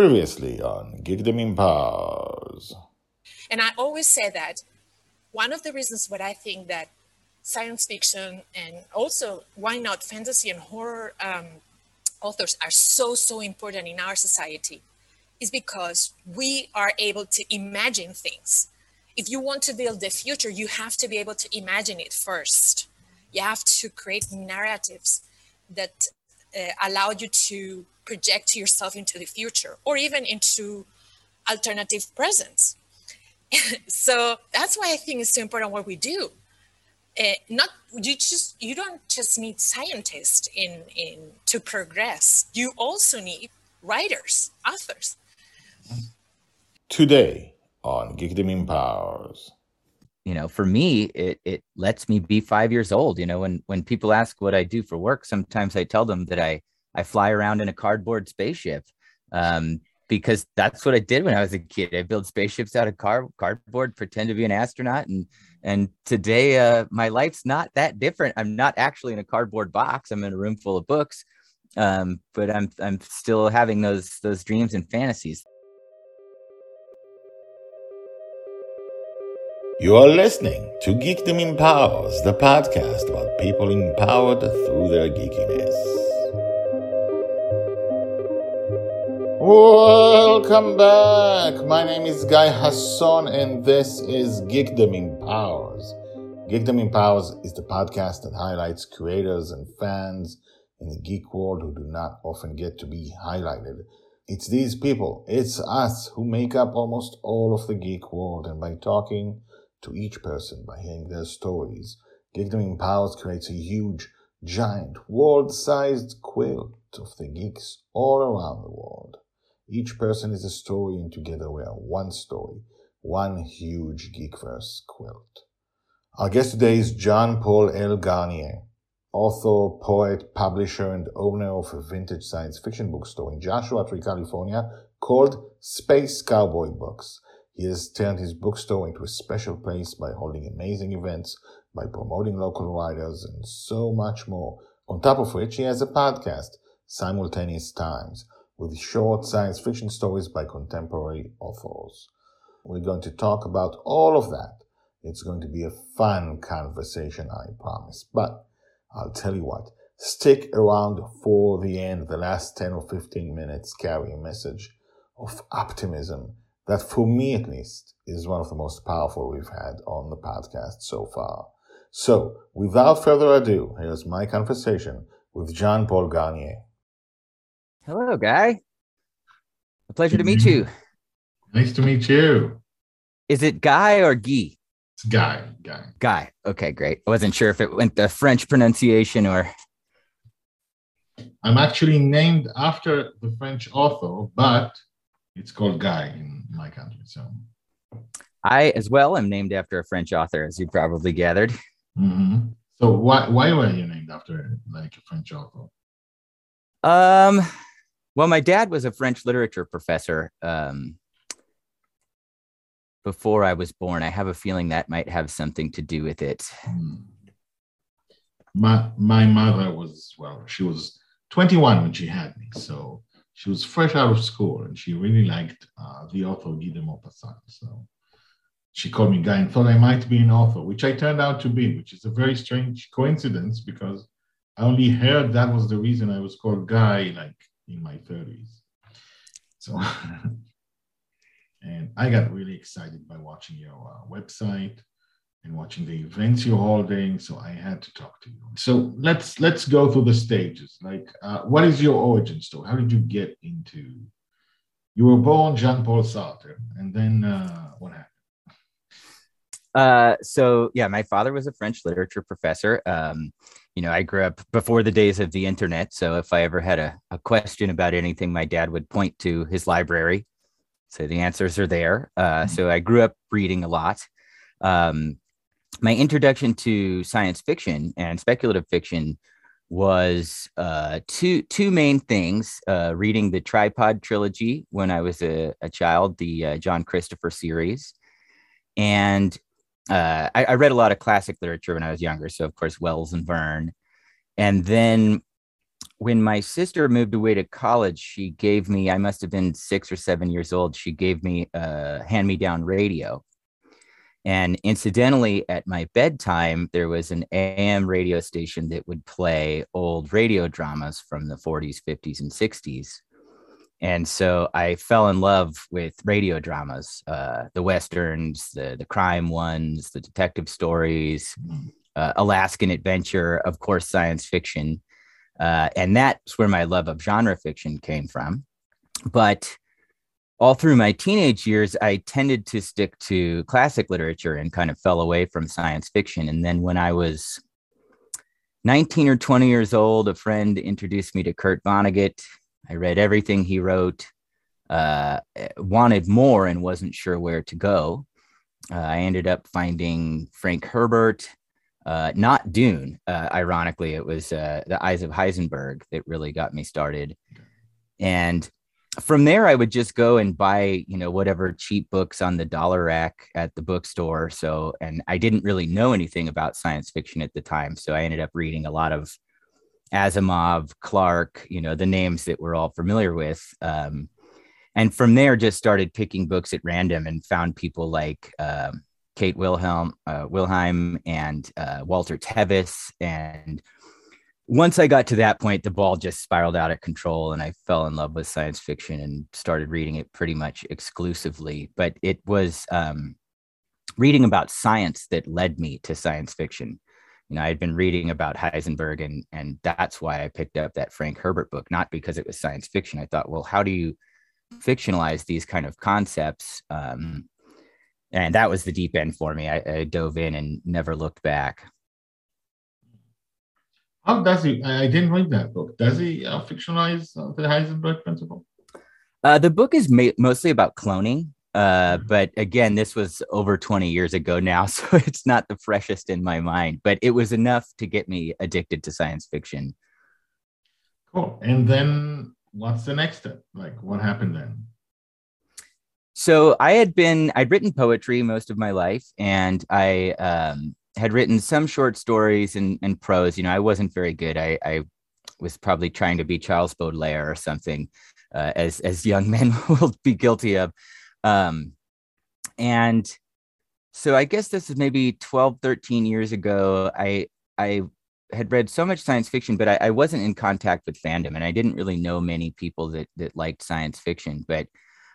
Previously on Geekdom Empowers. And I always say that one of the reasons what I think that science fiction and also why not fantasy and horror um, authors are so so important in our society is because we are able to imagine things if you want to build the future you have to be able to imagine it first you have to create narratives that uh, allow you to project yourself into the future or even into alternative presents so that's why i think it's so important what we do. Uh, not you just you don't just need scientists in in to progress. You also need writers authors. Today on Geekdom Empowers. you know for me it it lets me be five years old you know when when people ask what i do for work sometimes i tell them that i i fly around in a cardboard spaceship um because that's what i did when i was a kid. I built spaceships out of car cardboard pretend to be an astronaut and and today uh my life's not that different. I'm not actually in a cardboard box. I'm in a room full of books um but i'm i'm still having those those dreams and fantasies. You are listening to Geekdom Empowers, the podcast about people empowered through their geekiness. Welcome back. My name is Guy Hasson, and this is Geekdom Empowers. Geekdom Empowers is the podcast that highlights creators and fans in the geek world who do not often get to be highlighted. It's these people, it's us, who make up almost all of the geek world, and by talking to each person by hearing their stories. Geekdom Empowers creates a huge, giant, world-sized quilt of the geeks all around the world. Each person is a story, and together we are one story, one huge Geekverse quilt. Our guest today is Jean-Paul L. Garnier, author, poet, publisher, and owner of a vintage science fiction bookstore in Joshua Tree, California, called Space Cowboy Books. He has turned his bookstore into a special place by holding amazing events, by promoting local writers, and so much more. On top of which, he has a podcast, Simultaneous Times, with short science fiction stories by contemporary authors. We're going to talk about all of that. It's going to be a fun conversation, I promise. But I'll tell you what, stick around for the end. The last 10 or 15 minutes carry a message of optimism that for me at least is one of the most powerful we've had on the podcast so far. So, without further ado, here's my conversation with Jean-Paul Garnier. Hello guy a pleasure to meet you Nice to meet you. is it guy or guy It's Guy. Guy. Guy. Okay, great. I wasn't sure if it went the French pronunciation or I'm actually named after the French author, but it's called Guy in my country. So, I as well am named after a French author, as you probably gathered. Mhm. so why why were you named after like a French author? Um, well, my dad was a French literature professor um, before I was born. I have a feeling that might have something to do with it. Hmm. My my mother was well, she was 21 when she had me, so she was fresh out of school, and she really liked uh, the author Guy de Maupassant. So she called me Guy and thought I might be an author, which I turned out to be, which is a very strange coincidence because I only heard that was the reason I was called Guy like in my 30s. So, and I got really excited by watching your uh, website and watching the events you're holding. So I had to talk to you. So let's let's go through the stages. Like, uh, what is your origin story? How did you get into? You were born Jean Paul Sartre, and then uh, what happened? Uh, so yeah, my father was a French literature professor. Um, you know, I grew up before the days of the internet. So if I ever had a, a question about anything, my dad would point to his library. So the answers are there. Uh, so I grew up reading a lot. Um, my introduction to science fiction and speculative fiction was uh, two two main things: uh, reading the Tripod trilogy when I was a, a child, the uh, John Christopher series, and uh, I, I read a lot of classic literature when I was younger. So of course Wells and Verne, and then when my sister moved away to college, she gave me, I must have been six or seven years old. She gave me a hand me down radio. And incidentally, at my bedtime, there was an AM radio station that would play old radio dramas from the 40s, 50s, and 60s. And so I fell in love with radio dramas, uh, the westerns, the the crime ones, the detective stories, uh, Alaskan adventure, of course, science fiction, uh, and that's where my love of genre fiction came from. But all through my teenage years, I tended to stick to classic literature and kind of fell away from science fiction. And then when I was 19 or 20 years old, a friend introduced me to Kurt Vonnegut. I read everything he wrote, uh, wanted more, and wasn't sure where to go. Uh, I ended up finding Frank Herbert, uh, not Dune. Uh, ironically, it was uh, The Eyes of Heisenberg that really got me started. And from there i would just go and buy you know whatever cheap books on the dollar rack at the bookstore so and i didn't really know anything about science fiction at the time so i ended up reading a lot of asimov clarke you know the names that we're all familiar with um, and from there just started picking books at random and found people like um, kate wilhelm uh, wilhelm and uh, walter tevis and once I got to that point, the ball just spiraled out of control and I fell in love with science fiction and started reading it pretty much exclusively. But it was um, reading about science that led me to science fiction. You know, I had been reading about Heisenberg and and that's why I picked up that Frank Herbert book, not because it was science fiction. I thought, well, how do you fictionalize these kind of concepts? Um, and that was the deep end for me. I, I dove in and never looked back. How does he? I didn't read that book. Does he uh, fictionalize uh, the Heisenberg principle? Uh, the book is ma- mostly about cloning, uh, mm-hmm. but again, this was over 20 years ago now, so it's not the freshest in my mind. But it was enough to get me addicted to science fiction. Cool. And then, what's the next step? Like, what happened then? So I had been I'd written poetry most of my life, and I um, had written some short stories and, and prose. You know, I wasn't very good. I, I was probably trying to be Charles Baudelaire or something, uh, as as young men will be guilty of. Um, and so I guess this is maybe 12, 13 years ago. I I had read so much science fiction, but I, I wasn't in contact with fandom, and I didn't really know many people that that liked science fiction. But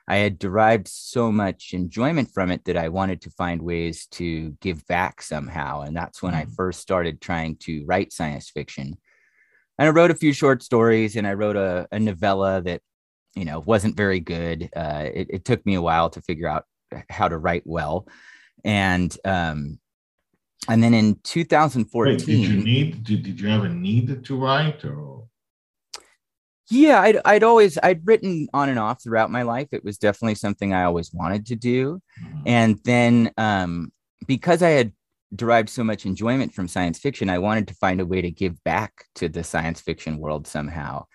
I had derived so much enjoyment from it that I wanted to find ways to give back somehow. And that's when mm-hmm. I first started trying to write science fiction. And I wrote a few short stories and I wrote a, a novella that, you know, wasn't very good. Uh, it, it, took me a while to figure out how to write well. And, um, and then in 2014, Wait, did you need, did, did you have a need to write or? yeah I'd, I'd always i'd written on and off throughout my life it was definitely something i always wanted to do mm-hmm. and then um, because i had derived so much enjoyment from science fiction i wanted to find a way to give back to the science fiction world somehow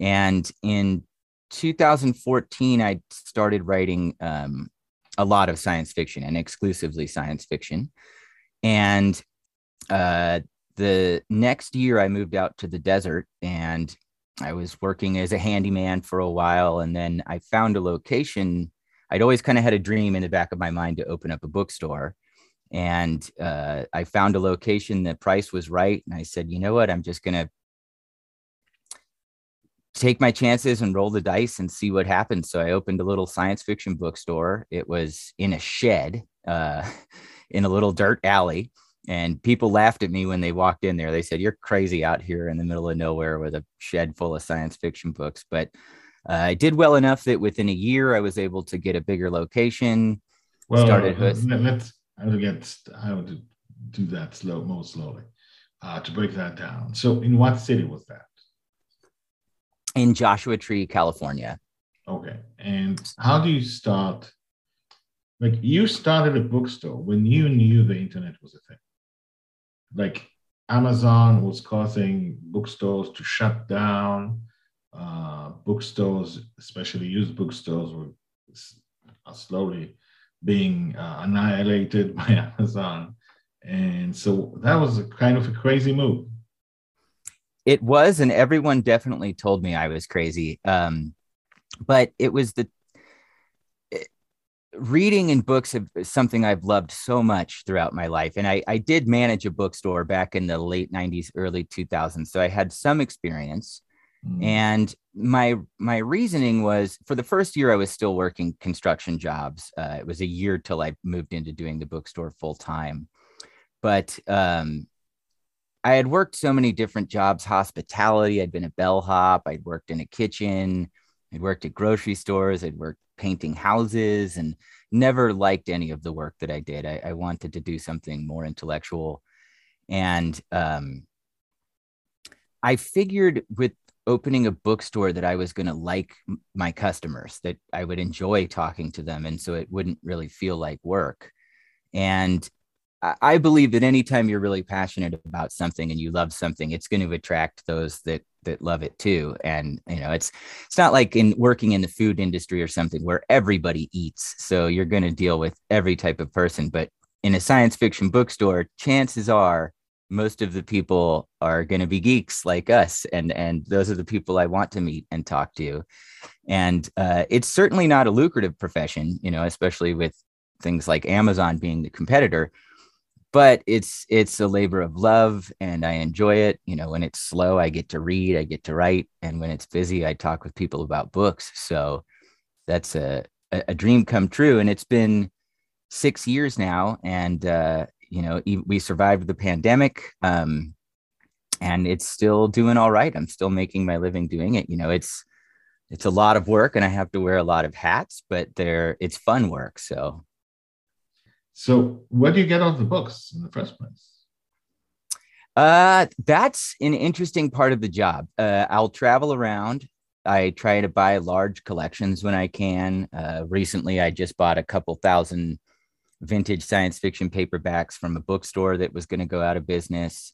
and in 2014 i started writing um, a lot of science fiction and exclusively science fiction and uh, the next year i moved out to the desert and I was working as a handyman for a while, and then I found a location. I'd always kind of had a dream in the back of my mind to open up a bookstore. And uh, I found a location, the price was right. And I said, you know what? I'm just going to take my chances and roll the dice and see what happens. So I opened a little science fiction bookstore. It was in a shed uh, in a little dirt alley and people laughed at me when they walked in there. They said, "You're crazy out here in the middle of nowhere with a shed full of science fiction books." But uh, I did well enough that within a year I was able to get a bigger location. Well, started uh, let's I will get I will do that slow, more slowly, uh, to break that down. So, in what city was that? In Joshua Tree, California. Okay, and how do you start? Like you started a bookstore when you knew the internet was a thing like Amazon was causing bookstores to shut down. Uh, bookstores, especially used bookstores, were slowly being uh, annihilated by Amazon. And so that was a kind of a crazy move. It was, and everyone definitely told me I was crazy. Um, but it was the reading and books is something I've loved so much throughout my life. And I, I did manage a bookstore back in the late 90s, early 2000s. So I had some experience. Mm. And my my reasoning was for the first year I was still working construction jobs. Uh, it was a year till I moved into doing the bookstore full time. But um, I had worked so many different jobs, hospitality. I'd been a bellhop. I'd worked in a kitchen. I'd worked at grocery stores. I'd worked painting houses and never liked any of the work that I did. I, I wanted to do something more intellectual. And um, I figured with opening a bookstore that I was going to like my customers, that I would enjoy talking to them. And so it wouldn't really feel like work. And I believe that anytime you're really passionate about something and you love something, it's going to attract those that that love it too. And you know, it's it's not like in working in the food industry or something where everybody eats. So you're going to deal with every type of person. But in a science fiction bookstore, chances are most of the people are going to be geeks like us, and and those are the people I want to meet and talk to. And uh, it's certainly not a lucrative profession, you know, especially with things like Amazon being the competitor but it's it's a labor of love and i enjoy it. You know when it's slow i get to read i get to write and when it's busy i talk with people about books. So that's a a dream come true and it's been six years now and uh you know we survived the pandemic um and it's still doing all right. I'm still making my living doing it. You know it's it's a lot of work and i have to wear a lot of hats but they're it's fun work. So so, where do you get all the books in the first place? Uh, that's an interesting part of the job. Uh, I'll travel around. I try to buy large collections when I can. Uh, recently, I just bought a couple thousand vintage science fiction paperbacks from a bookstore that was going to go out of business.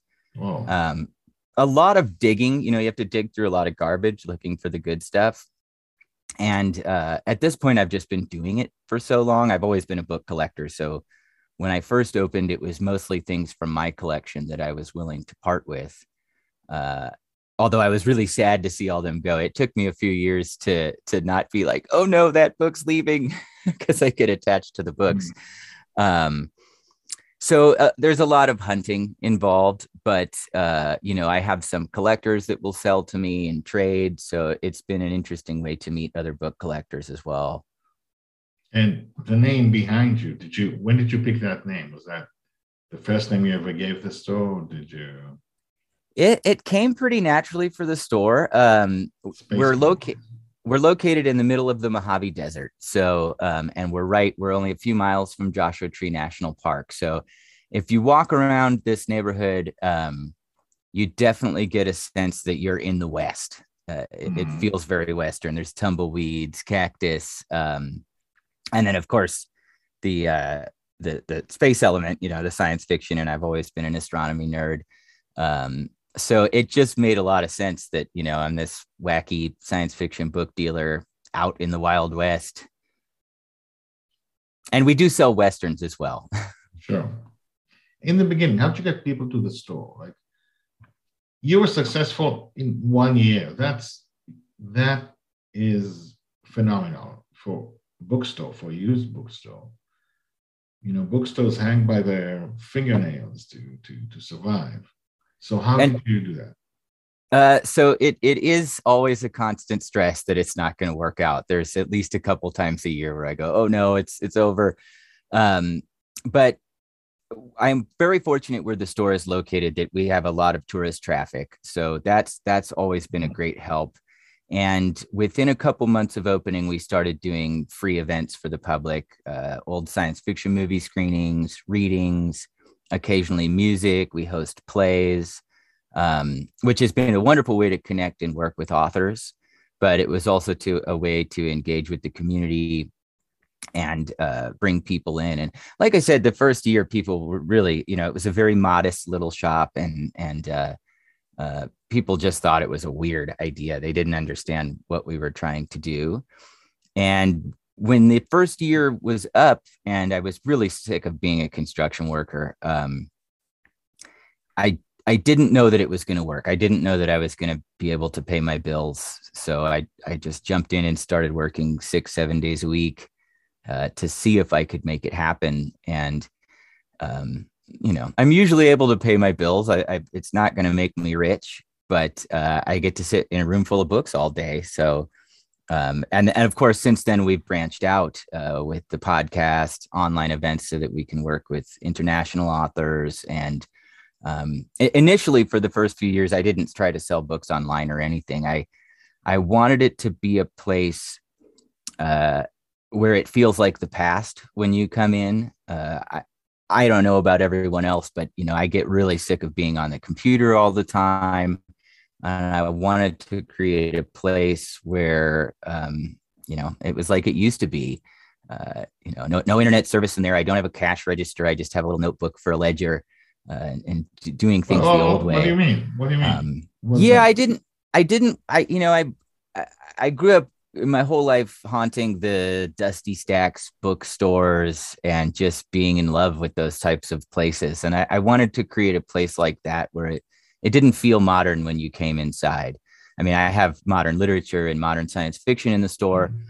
Um, a lot of digging. You know, you have to dig through a lot of garbage looking for the good stuff. And uh, at this point, I've just been doing it for so long. I've always been a book collector. So when I first opened, it was mostly things from my collection that I was willing to part with. Uh, although I was really sad to see all them go. It took me a few years to to not be like, oh no, that book's leaving, because I get attached to the books. Mm-hmm. Um, so uh, there's a lot of hunting involved, but uh, you know, I have some collectors that will sell to me and trade. So it's been an interesting way to meet other book collectors as well. And the name behind you, did you when did you pick that name? Was that the first name you ever gave the store? did you it it came pretty naturally for the store. Um we're located we're located in the middle of the Mojave Desert. So um and we're right, we're only a few miles from Joshua Tree National Park. So if you walk around this neighborhood, um, you definitely get a sense that you're in the West. Uh, it, mm. it, mm-hmm. feels very Western. There's tumbleweeds, cactus, um, and then of course the uh, the the space element, you know, the science fiction, and I've always been an astronomy nerd. Um, so it just made a lot of sense that you know I'm this wacky science fiction book dealer out in the Wild West, and we do sell westerns as well. sure. In the beginning, how'd you get people to the store? Like you were successful in one year. That's that is phenomenal for bookstore, for used bookstore. You know, bookstores hang by their fingernails to to to survive. So how and, did you do that? Uh, so it it is always a constant stress that it's not going to work out. There's at least a couple times a year where I go, oh no, it's it's over. Um, but I'm very fortunate where the store is located that we have a lot of tourist traffic. So that's that's always been a great help. And within a couple months of opening, we started doing free events for the public uh, old science fiction movie screenings, readings, occasionally music. We host plays, um, which has been a wonderful way to connect and work with authors. But it was also to a way to engage with the community and uh, bring people in. And like I said, the first year, people were really, you know, it was a very modest little shop, and and uh, uh, people just thought it was a weird idea. They didn't understand what we were trying to do. And when the first year was up, and I was really sick of being a construction worker, um, I I didn't know that it was going to work. I didn't know that I was going to be able to pay my bills. So I, I just jumped in and started working six, seven days a week uh, to see if I could make it happen. And, um, you know, I'm usually able to pay my bills. I, I it's not going to make me rich, but uh, I get to sit in a room full of books all day. So, um, and and of course, since then we've branched out uh, with the podcast, online events, so that we can work with international authors. And um, initially for the first few years i didn't try to sell books online or anything. I i wanted it to be a place uh, where it feels like the past when you come in. Uh, I, I don't know about everyone else but you know i get really sick of being on the computer all the time and i wanted to create a place where um, you know it was like it used to be uh, you know no, no internet service in there i don't have a cash register i just have a little notebook for a ledger uh, and, doing things oh, the old way. What do you mean? What do you mean? Um, yeah, that? I didn't. I didn't. I you know I I grew up my whole life haunting the dusty stacks bookstores and just being in love with those types of places. And I, I wanted to create a place like that where it it didn't feel modern when you came inside. I mean, I have modern literature and modern science fiction in the store, mm-hmm.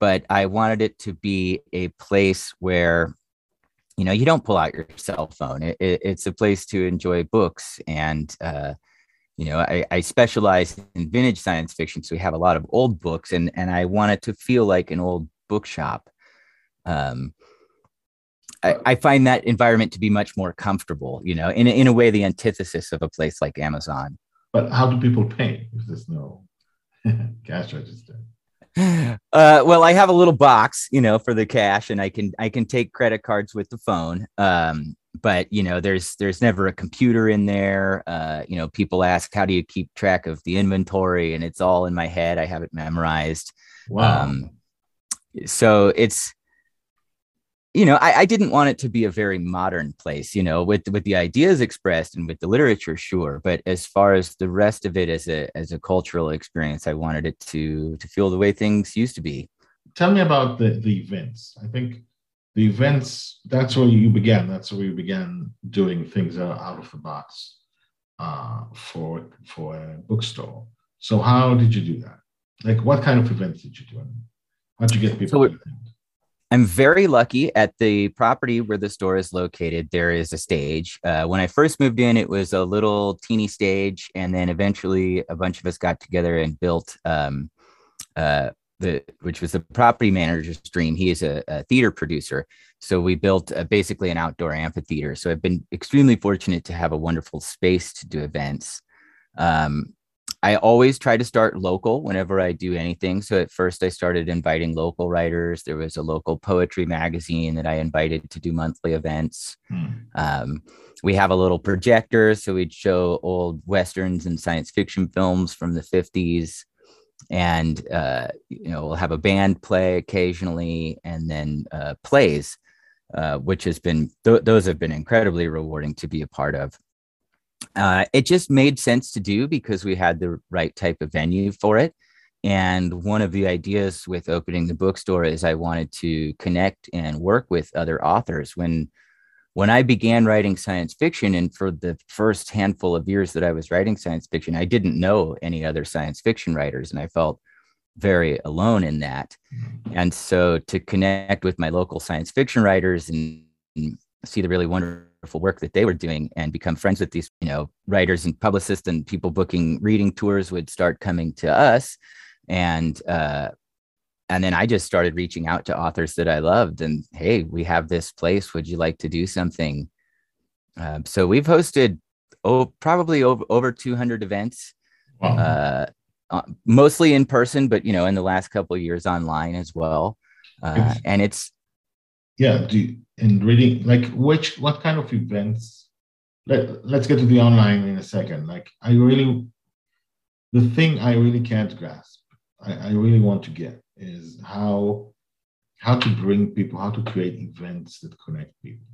but I wanted it to be a place where you know you don't pull out your cell phone it, it, it's a place to enjoy books and uh, you know I, I, specialize in vintage science fiction so we have a lot of old books and and i want it to feel like an old bookshop um, I, I, find that environment to be much more comfortable you know in, in a way the antithesis of a place like amazon but how do people pay if there's no cash register uh, well, I have a little box, you know, for the cash, and I can I can take credit cards with the phone. Um, but you know, there's there's never a computer in there. Uh, you know, people ask, how do you keep track of the inventory? And it's all in my head. I have it memorized. Wow. Um, so it's you know, I, I, didn't want it to be a very modern place, you know, with with the ideas expressed and with the literature, sure. But as far as the rest of it as a as a cultural experience, I wanted it to to feel the way things used to be. Tell me about the the events. I think the events that's where you began. That's where you began doing things out of the box uh, for for a bookstore. So how did you do that? Like, what kind of events did you do? How'd you get people? So I'm very lucky at the property where the store is located. There is a stage. Uh, when I first moved in, it was a little teeny stage, and then eventually a bunch of us got together and built um, uh, the which was the property manager's dream. He is a, a theater producer, so we built uh, basically an outdoor amphitheater. So I've been extremely fortunate to have a wonderful space to do events. Um, I always try to start local whenever I do anything. So at first, I started inviting local writers. There was a local poetry magazine that I invited to do monthly events. Hmm. Um, we have a little projector, so we'd show old westerns and science fiction films from the 50s. And, uh, you know, we'll have a band play occasionally and then uh, plays, uh, which has been, th- those have been incredibly rewarding to be a part of uh, it just made sense to do because we had the right type of venue for it. And one of the ideas with opening the bookstore is I wanted to connect and work with other authors. When when I began writing science fiction, and for the first handful of years that I was writing science fiction, I didn't know any other science fiction writers, and I felt very alone in that. Mm-hmm. And so to connect with my local science fiction writers and, and see the really wonderful wonderful work that they were doing and become friends with these, you know, writers and publicists and people booking reading tours would start coming to us. And, uh, and then I just started reaching out to authors that I loved and, hey, we have this place. Would you like to do something? Uh, so we've hosted oh, probably over, over 200 events, wow. uh, uh, mostly in person, but, you know, in the last couple of years online as well. Uh, and it's, yeah do in reading like which what kind of events let, let's get to the online in a second. Like i really the thing i really can't grasp I, I really want to get is how how to bring people how to create events that connect people.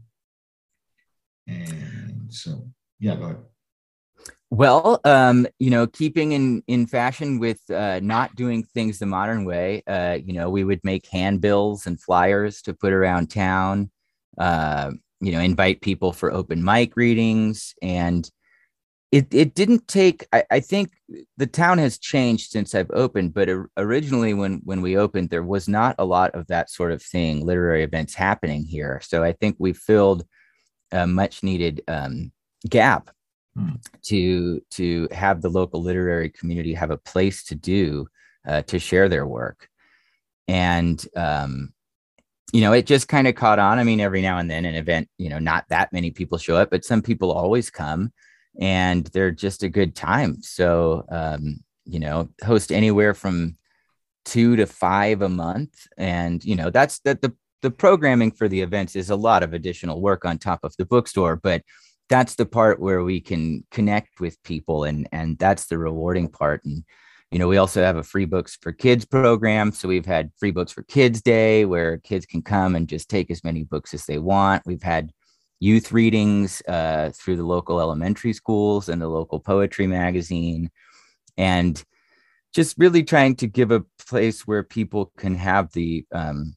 And so yeah go ahead well, um, you know, keeping in in fashion with uh, not doing things the modern way. Uh, you know, we would make handbills and flyers to put around town. Uh, you know, invite people for open mic readings, and it it didn't take I, I, think the town has changed since i've opened but originally when when we opened there was not a lot of that sort of thing literary events happening here so i think we filled a much needed um, gap hmm. to to have the local literary community have a place to do uh, to share their work and um, you know it just kind of caught on i mean every now and then an event you know not that many people show up but some people always come and they're just a good time. So, um, you know, host anywhere from two to five a month. And, you know, that's that the, the programming for the events is a lot of additional work on top of the bookstore, but that's the part where we can connect with people and, and that's the rewarding part. And, you know, we also have a free books for kids program. So we've had free books for kids day where kids can come and just take as many books as they want. We've had youth readings uh, through the local elementary schools and the local poetry magazine, and just really trying to give a place where people can have the um,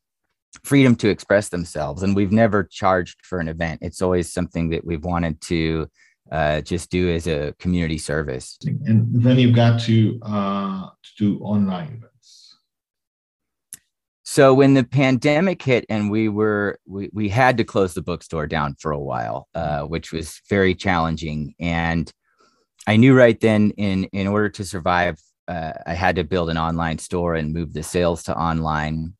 freedom to express themselves. And we've never charged for an event. It's always something that we've wanted to uh, just do as a community service. And then you've got to, uh, to do online events. So when the pandemic hit and we were we, we had to close the bookstore down for a while, uh, which was very challenging. And I knew right then in in order to survive, uh, I had to build an online store and move the sales to online.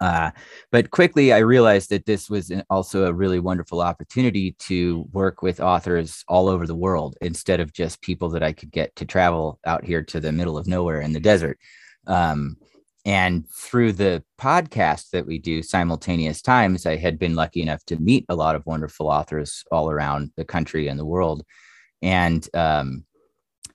Uh, but quickly, I realized that this was also a really wonderful opportunity to work with authors all over the world instead of just people that I could get to travel out here to the middle of nowhere in the desert. Um, and through the podcast that we do, Simultaneous Times, I had been lucky enough to meet a lot of wonderful authors all around the country and the world. And um,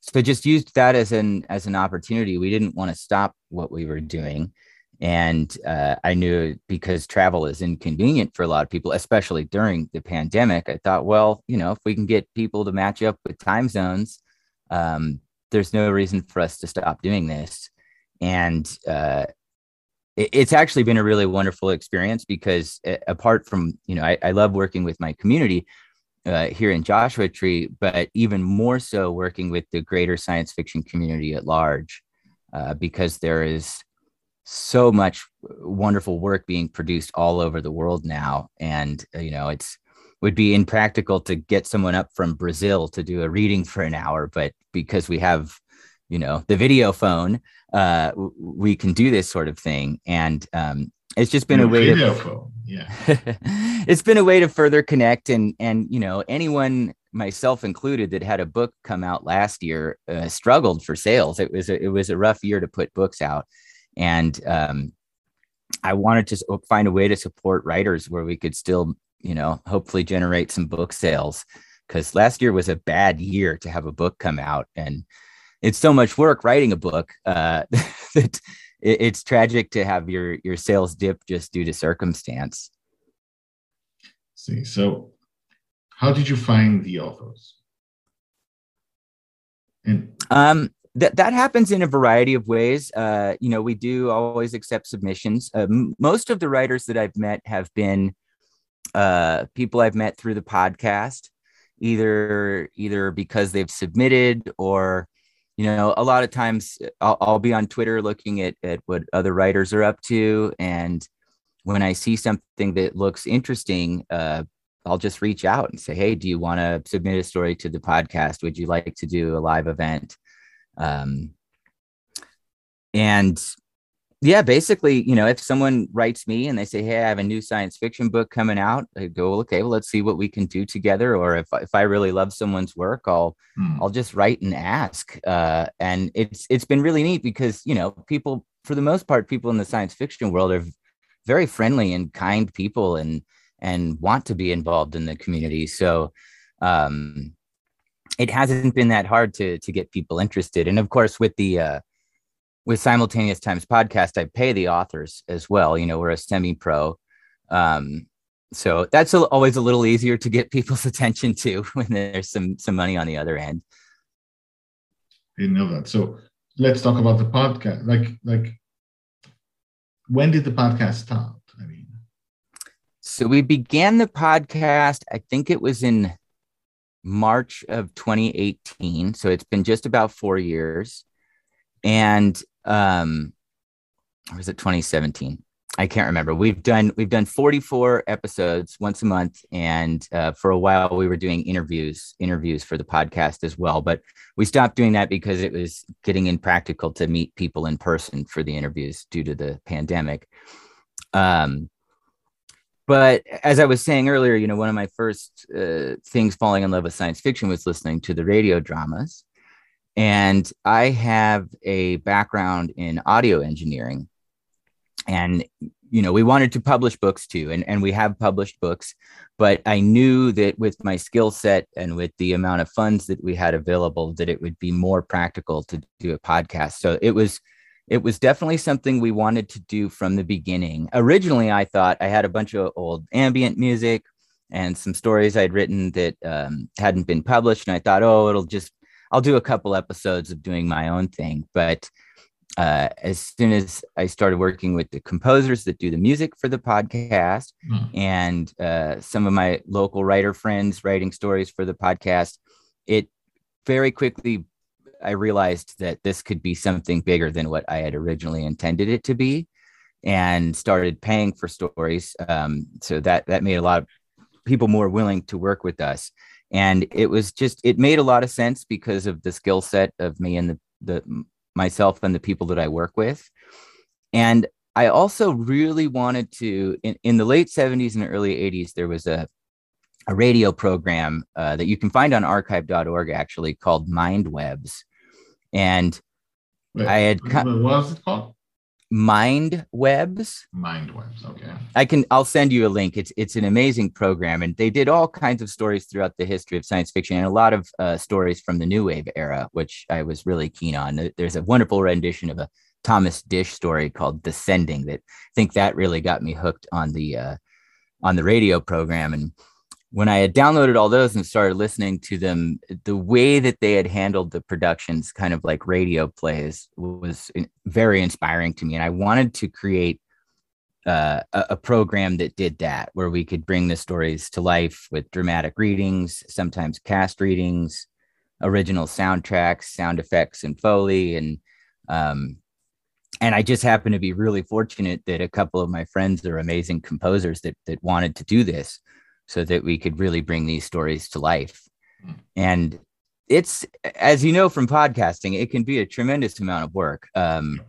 so just used that as an as an opportunity. We didn't want to stop what we were doing. And uh, I knew because travel is inconvenient for a lot of people, especially during the pandemic. I thought, well, you know, if we can get people to match up with time zones, um, there's no reason for us to stop doing this and uh, it, it's actually been a really wonderful experience because uh, apart from you know I, I love working with my community uh, here in Joshua Tree, but even more so working with the greater science fiction community at large, uh, because there is so much wonderful work being produced all over the world now, and uh, you know it's would be impractical to get someone up from Brazil to do a reading for an hour, but because we have you know the video phone uh we can do this sort of thing. And um it's just been a way to phone. yeah. It's been a way to further connect. And and you know anyone myself included that had a book come out last year uh, struggled for sales. It was a, it was a rough year to put books out and um i wanted to find a way to support writers where we could still you know hopefully generate some book sales because last year was a bad year to have a book come out and it's so much work writing a book uh, that it, it's tragic to have your your sales dip just due to circumstance. See, so how did you find the authors? And um, that that happens in a variety of ways. Uh, you know, we do always accept submissions. Uh, m- most of the writers that I've met have been uh, people I've met through the podcast, either either because they've submitted or you know a lot of times uh, I'll, I'll, be on twitter looking at, at what other writers are up to and when i see something that looks interesting uh, i'll just reach out and say hey do you want to submit a story to the podcast would you like to do a live event um, and yeah, basically, you know, if someone writes me and they say, "Hey, I have a new science fiction book coming out," I go, "Okay, well, let's see what we can do together." Or if if I really love someone's work, I'll hmm. I'll just write and ask. Uh, and it's it's been really neat because you know, people for the most part, people in the science fiction world are very friendly and kind people and and want to be involved in the community. So um, it hasn't been that hard to to get people interested. And of course, with the uh, with simultaneous times podcast i pay the authors as well. You know we're a semi pro um, so that's a, always a little easier to get people's attention to when there's some some money on the other end. I didn't know that. So let's talk about the podcast. Like like when did the podcast start? I mean so we began the podcast i think it was in March of 2018. So it's been just about four years. And um, was it 2017? I can't remember. We've done we've done 44 episodes once a month, and uh, for a while we were doing interviews interviews for the podcast as well. But we stopped doing that because it was getting impractical to meet people in person for the interviews due to the pandemic. Um, but as I was saying earlier, you know, one of my first uh, things falling in love with science fiction was listening to the radio dramas, and I have a background in audio engineering. And you know we wanted to publish books too and, and we have published books. But i knew that with my skill set and with the amount of funds that we had available that it would be more practical to do a podcast. So it was it was definitely something we wanted to do from the beginning originally i thought i had a bunch of old ambient music and some stories i'd written that um, hadn't been published and i thought oh it'll just i'll do a couple episodes of doing my own thing but uh, as soon as I started working with the composers that do the music for the podcast mm. and uh, some of my local writer friends writing stories for the podcast, it very quickly I realized that this could be something bigger than what I had originally intended it to be, and started paying for stories. Um, so that that made a lot of people more willing to work with us, and it was just it made a lot of sense because of the skill set of me and the the myself and the people that I work with. And I also really wanted to, in, in the late 70s and early 80s, there was a, a radio program uh, that you can find on archive.org actually called Mindwebs. And Wait, I had. What was it called? Mind Webs. Mind Webs. Okay. I can. I'll send you a link. It's it's an amazing program, and they did all kinds of stories throughout the history of science fiction, and a lot of uh, stories from the New Wave era, which I was really keen on. There's a wonderful rendition of a Thomas Disch story called Descending that I think that really got me hooked on the uh, on the radio program, and when I had downloaded all those and started listening to them, the way that they had handled the productions, kind of like radio plays, was very inspiring to me. And I wanted to create uh, a, program that did that, where we could bring the stories to life with dramatic readings, sometimes cast readings, original soundtracks, sound effects, and foley, and um, and I just happened to be really fortunate that a couple of my friends are amazing composers that that wanted to do this so that we could really bring these stories to life. Hmm. And it's, as you know from podcasting, it can be a tremendous amount of work. Um,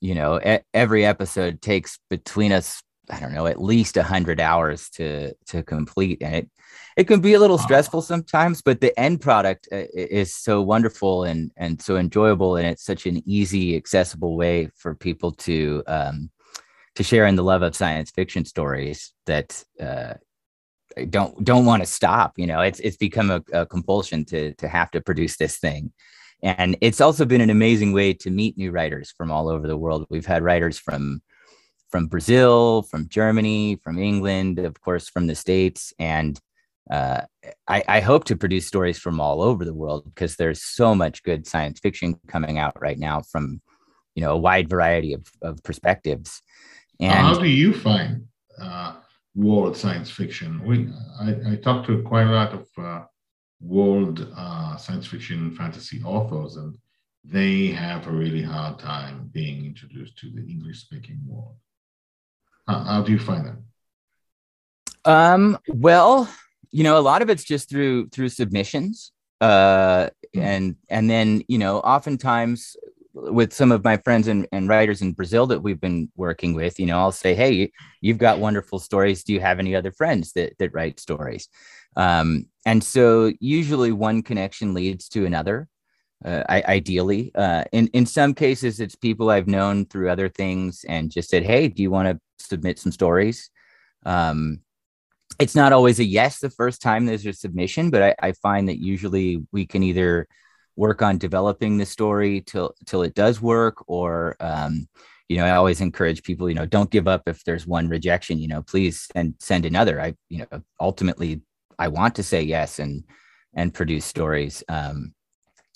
you know, e- every episode takes between us, I don't know, at least a hundred hours to to complete, and it it can be a little stressful sometimes. But the end product uh, is so wonderful and and so enjoyable, and it's such an easy, accessible way for people to um, to share in the love of science fiction stories that uh, don't don't want to stop you know? It's it's become a, a, compulsion to to have to produce this thing. And it's also been an amazing way to meet new writers from all over the world. We've had writers from from brazil from germany from england of course from the states. And uh, I, I hope to produce stories from all over the world because there's so much good science fiction coming out right now from you know a wide variety of, of perspectives. And how do you find uh, world science fiction. We, I, I talked to quite a lot of uh, world uh, science fiction fantasy authors, and they have a really hard time being introduced to the English speaking world. How, how, do you find that? Um, well, you know, a lot of it's just through through submissions. Uh, hmm. and and then you know, oftentimes with some of my friends and, and writers in Brazil that we've been working with, you know, I'll say, Hey, you've got wonderful stories. Do you have any other friends that, that write stories? Um, and so usually one connection leads to another. Uh, I, ideally, uh, in in some cases, it's people I've known through other things and just said, "Hey, do you want to submit some stories?" Um, it's not always a yes the first time there's a submission, but I, I find that usually we can either work on developing the story till till it does work or um, you know i always encourage people you know don't give up if there's one rejection you know please and send another. I you know ultimately i want to say yes and and produce stories um,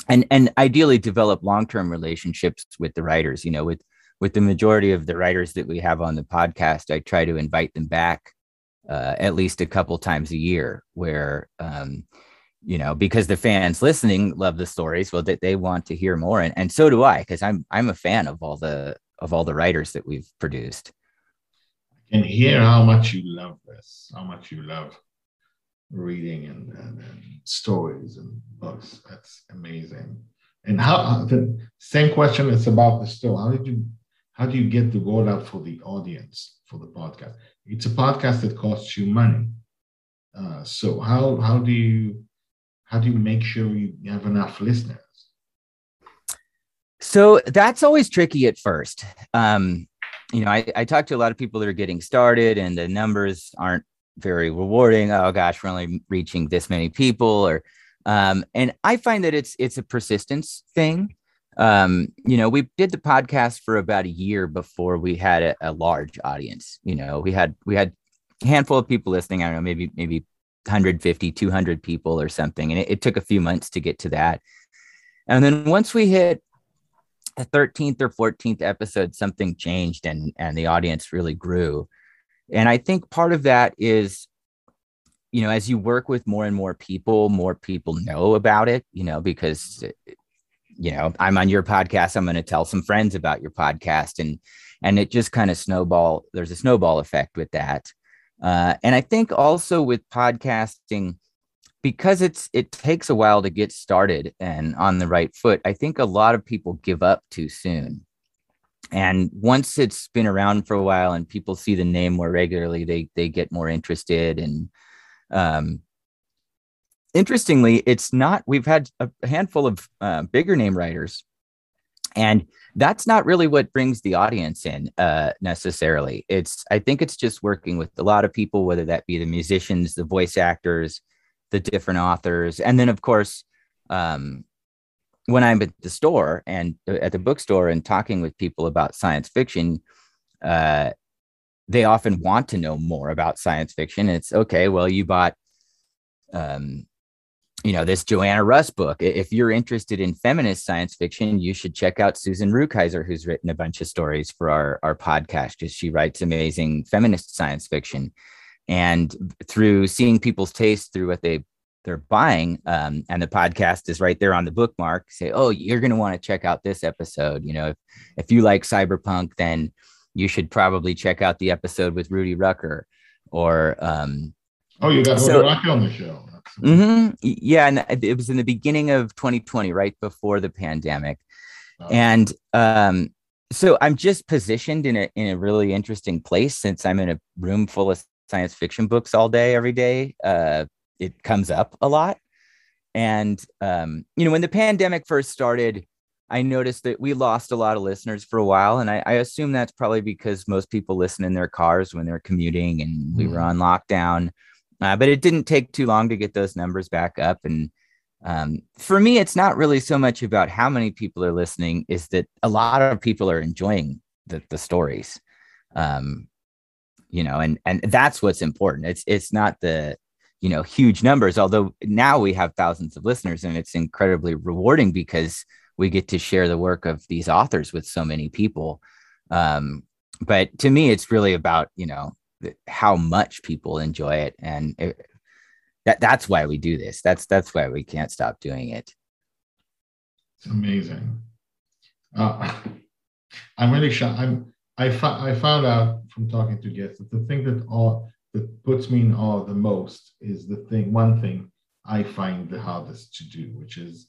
and and ideally develop long-term relationships with the writers. You know with with the majority of the writers that we have on the podcast i try to invite them back uh, at least a couple times a year where um, you know because the fans listening love the stories well that they, want to hear more and, and so do i because i'm i'm a fan of all the of all the writers that we've produced. I can hear how much you love this how much you love reading and, and, and stories and books. That's amazing. And how the same question is about the store. How did you how do you get the word out for the audience for the podcast? It's a podcast that costs you money. Uh, so how how do you how do you make sure you have enough listeners? So that's always tricky at first. Um, you know, I, I talk to a lot of people that are getting started and the numbers aren't very rewarding. Oh gosh, we're only reaching this many people or um, and I find that it's it's a persistence thing. Um, you know, we did the podcast for about a year before we had a, a large audience. You know, we had we had a handful of people listening. I don't know, maybe maybe 150, 200 people or something. And it, it took a few months to get to that. And then once we hit the 13th or 14th episode, something changed and, and the audience really grew. And I think part of that is, you know, as you work with more and more people, more people know about it, you know, because, you know, I'm on your podcast. I'm going to tell some friends about your podcast. And, and it just kind of snowball, there's a snowball effect with that. Uh, and I think also with podcasting, because it's it takes a while to get started and on the right foot, I think a lot of people give up too soon. And once it's been around for a while and people see the name more regularly, they they get more interested. And um, interestingly, it's not. We've had a handful of uh, bigger name writers, and that's not really what brings the audience in uh, necessarily. It's I think it's just working with a lot of people, whether that be the musicians, the voice actors, the different authors, and then of course, um, when I'm at the store and uh, at the bookstore and talking with people about science fiction, uh, they often want to know more about science fiction. It's okay. Well, you bought um, you know this joanna russ book. If you're interested in feminist science fiction you should check out susan rukeyser who's written a bunch of stories for our, our podcast because she writes amazing feminist science fiction. And through seeing people's taste through what they they're buying um, and the podcast is right there on the bookmark say oh you're going to want to check out this episode. You know if, if you like cyberpunk then you should probably check out the episode with rudy rucker or um, oh you got so, rudy rucker on the show Mm-hmm. Yeah, and it was in the beginning of 2020, right before the pandemic, oh. and um, so I'm just positioned in a in a really interesting place since I'm in a room full of science fiction books all day, every day. Uh, it comes up a lot, and um, you know, when the pandemic first started, I noticed that we lost a lot of listeners for a while, and I, I assume that's probably because most people listen in their cars when they're commuting, and we were on lockdown. Uh, but it didn't take too long to get those numbers back up. And um, for me, it's not really so much about how many people are listening, is that a lot of people are enjoying the, the stories. Um, you know, and and that's what's important. It's it's not the you know huge numbers, although now we have thousands of listeners, and it's incredibly rewarding because we get to share the work of these authors with so many people. Um, but to me, it's really about you know how much people enjoy it and it, that that's why we do this. That's that's why we can't stop doing it. It's amazing. Uh, i'm really shocked. I'm I, fo- I found out from talking to guests that the thing that all that puts me in awe the most is the thing one thing i find the hardest to do which is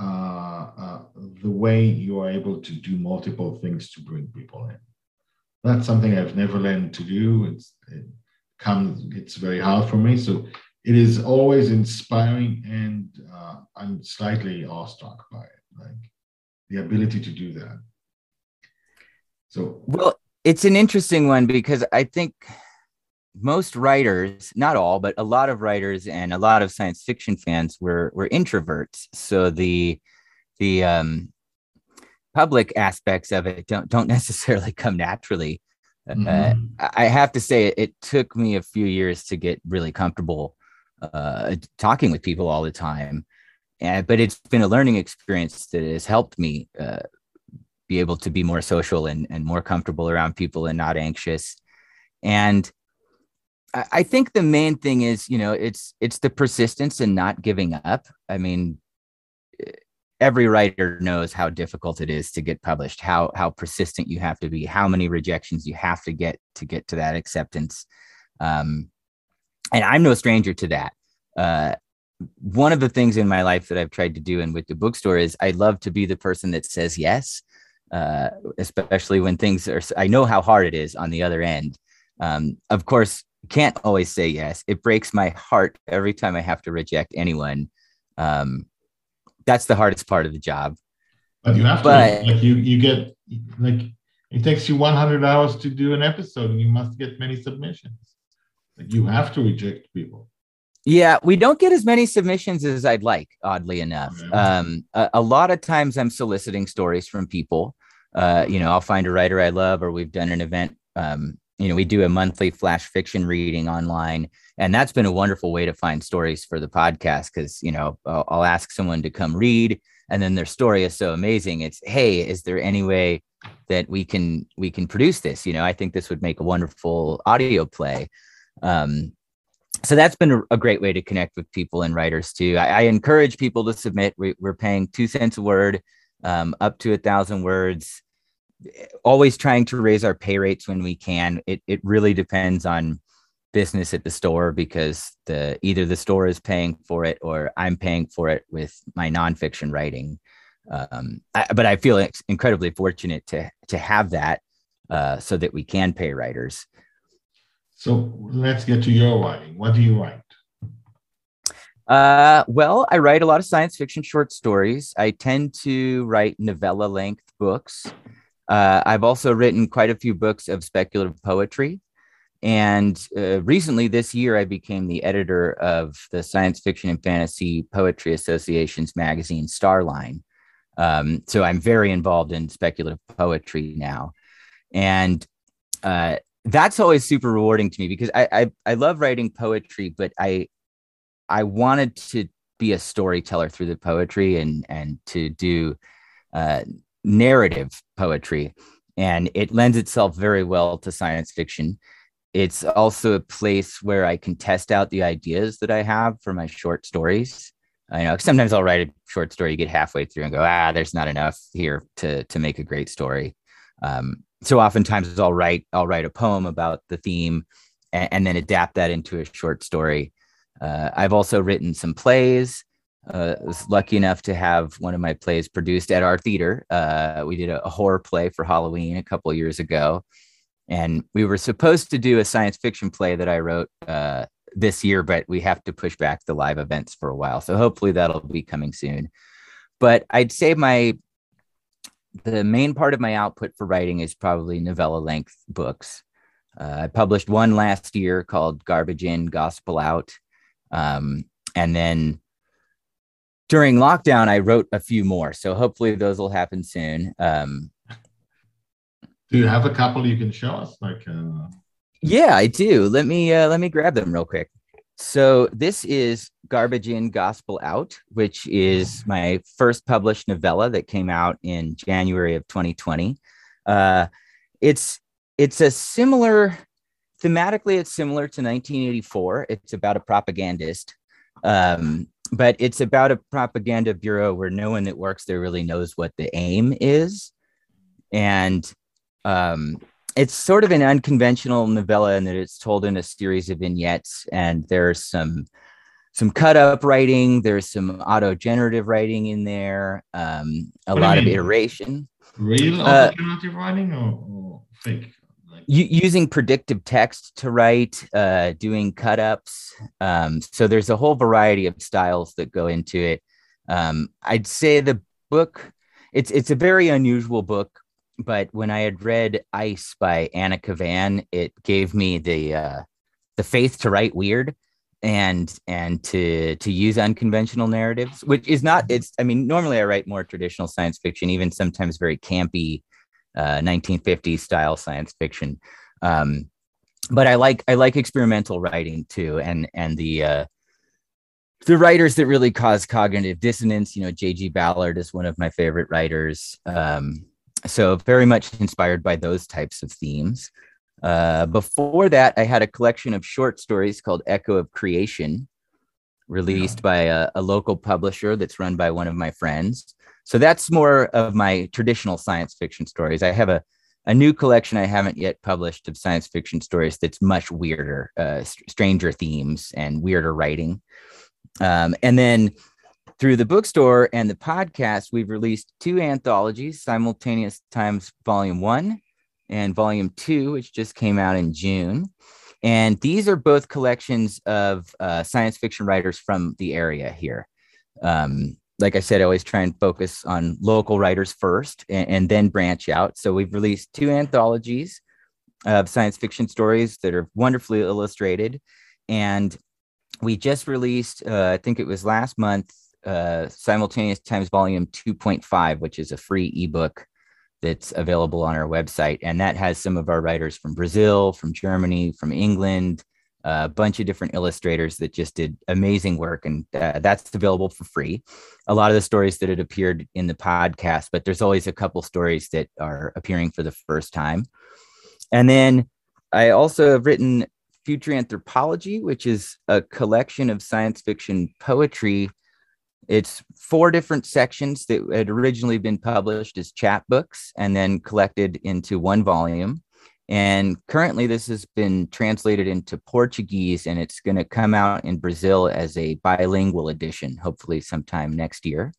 uh, uh, the way you are able to do multiple things to bring people in that's something I've never learned to do. It's it comes it's very hard for me. So it is always inspiring, and uh, I'm slightly awestruck by it, like the ability to do that. So well, it's an interesting one because I think most writers, not all, but a lot of writers and a lot of science fiction fans were were introverts. So the the um public aspects of it don't don't necessarily come naturally. Uh, mm-hmm. Uh, I have to say, it, took me a few years to get really comfortable uh, talking with people all the time, and but it's been a learning experience that has helped me uh, be able to be more social and, and more comfortable around people and not anxious. And I think the main thing is, you know, it's it's the persistence and not giving up. I mean, every writer knows how difficult it is to get published, how how persistent you have to be, how many rejections you have to get to get to that acceptance. Um, and I'm no stranger to that. Uh, one of the things in my life that I've tried to do and with the bookstore is I love to be the person that says yes, uh, especially when things are. I know how hard it is on the other end. Um, of course, can't always say yes. It breaks my heart every time I have to reject anyone. Um, that's the hardest part of the job. But you have but, to like you you get like it takes you 100 hours to do an episode, and you must get many submissions. Like you have to reject people. Yeah, we don't get as many submissions as I'd like, oddly enough. Um, a, a, lot of times I'm soliciting stories from people. Uh, you know, I'll find a writer I love, or we've done an event um, you know, we do a monthly flash fiction reading online, and that's been a wonderful way to find stories for the podcast because you know I'll, I'll, ask someone to come read, and then their story is so amazing. It's hey, is there any way that we can we can produce this? You know, I think this would make a wonderful audio play. Um, so that's been a, a, great way to connect with people and writers too. I, I encourage people to submit. We, are paying two cents a word, um, up to a thousand words always trying to raise our pay rates when we can. It it really depends on business at the store because the either the store is paying for it or I'm paying for it with my nonfiction writing. Um, I, but I feel incredibly fortunate to to have that uh, so that we can pay writers. So let's get to your writing. What do you write? Uh, well, I write a lot of science fiction short stories. I tend to write novella length books. Uh, I've also written quite a few books of speculative poetry. And uh, recently, this year, I became the editor of the Science Fiction and Fantasy Poetry Association's magazine, Starline. Um, so I'm very involved in speculative poetry now. And uh, that's always super rewarding to me because I, I, I love writing poetry, but I I wanted to be a storyteller through the poetry and and to do uh, narrative poetry, and it lends itself very well to science fiction. It's also a place where I can test out the ideas that I have for my short stories. I know sometimes I'll write a short story, get halfway through and go, ah, there's not enough here to to make a great story. Um, so oftentimes I'll write I'll write a poem about the theme and, and then adapt that into a short story. Uh, I've also written some plays uh, was lucky enough to have one of my plays produced at our theater. Uh, we did a, a, horror play for Halloween a couple years ago, and we were supposed to do a science fiction play that I wrote uh, this year, but we have to push back the live events for a while. So hopefully that'll be coming soon. But I'd say my the main part of my output for writing is probably novella length books. Uh, I published one last year called Garbage In, Gospel Out. Um, and then during lockdown, I wrote a few more. So hopefully those will happen soon. Um, do you have a couple you can show us? Like, uh... yeah, I do. Let me uh, let me grab them real quick. So this is Garbage In, Gospel Out, which is my first published novella that came out in January of 2020. Uh, it's it's a similar thematically. It's similar to 1984. It's about a propagandist um, but it's about a propaganda bureau where no one that works there really knows what the aim is. And um, it's sort of an unconventional novella in that it's told in a series of vignettes and there's some some cut up writing there's some auto generative writing in there um, a what lot of iteration. Real auto generative uh, writing or, or fake using predictive text to write, uh, doing cut ups. Um, so there's a whole variety of styles that go into it. Um, I'd say the book, it's it's a very unusual book, but when I had read Ice by Anna Kavan, it gave me the uh, the faith to write weird and and to to use unconventional narratives, which is not it's. I mean, normally I write more traditional science fiction, even sometimes very campy 1950s uh, style science fiction. Um, but I like I like experimental writing too, and and the uh, the writers that really cause cognitive dissonance. You know, J.G. Ballard is one of my favorite writers. Um, so very much inspired by those types of themes. Uh, before that, I had a collection of short stories called Echo of Creation, released yeah. by a, a, local publisher that's run by one of my friends. So that's more of my traditional science fiction stories. I have a, a new collection I haven't yet published of science fiction stories that's much weirder, uh, stranger themes and weirder writing. Um, and then through the bookstore and the podcast, we've released two anthologies, Simultaneous Times Volume 1 and Volume 2, which just came out in June. And these are both collections of uh, science fiction writers from the area here. Um, like I said, I always try and focus on local writers first and, and, then branch out. So we've released two anthologies of science fiction stories that are wonderfully illustrated. And we just released, uh, I think it was last month, uh, Simultaneous Times Volume 2.5, which is a free ebook that's available on our website. And that has some of our writers from Brazil, from Germany, from England, a bunch of different illustrators that just did amazing work. And uh, that's available for free. A lot of the stories that had appeared in the podcast, but there's always a couple stories that are appearing for the first time. And then I also have written Future Anthropology, which is a collection of science fiction poetry it's four different sections that had originally been published as chapbooks and then collected into one volume. And currently, this has been translated into Portuguese and it's going to come out in Brazil as a bilingual edition, hopefully, sometime next year.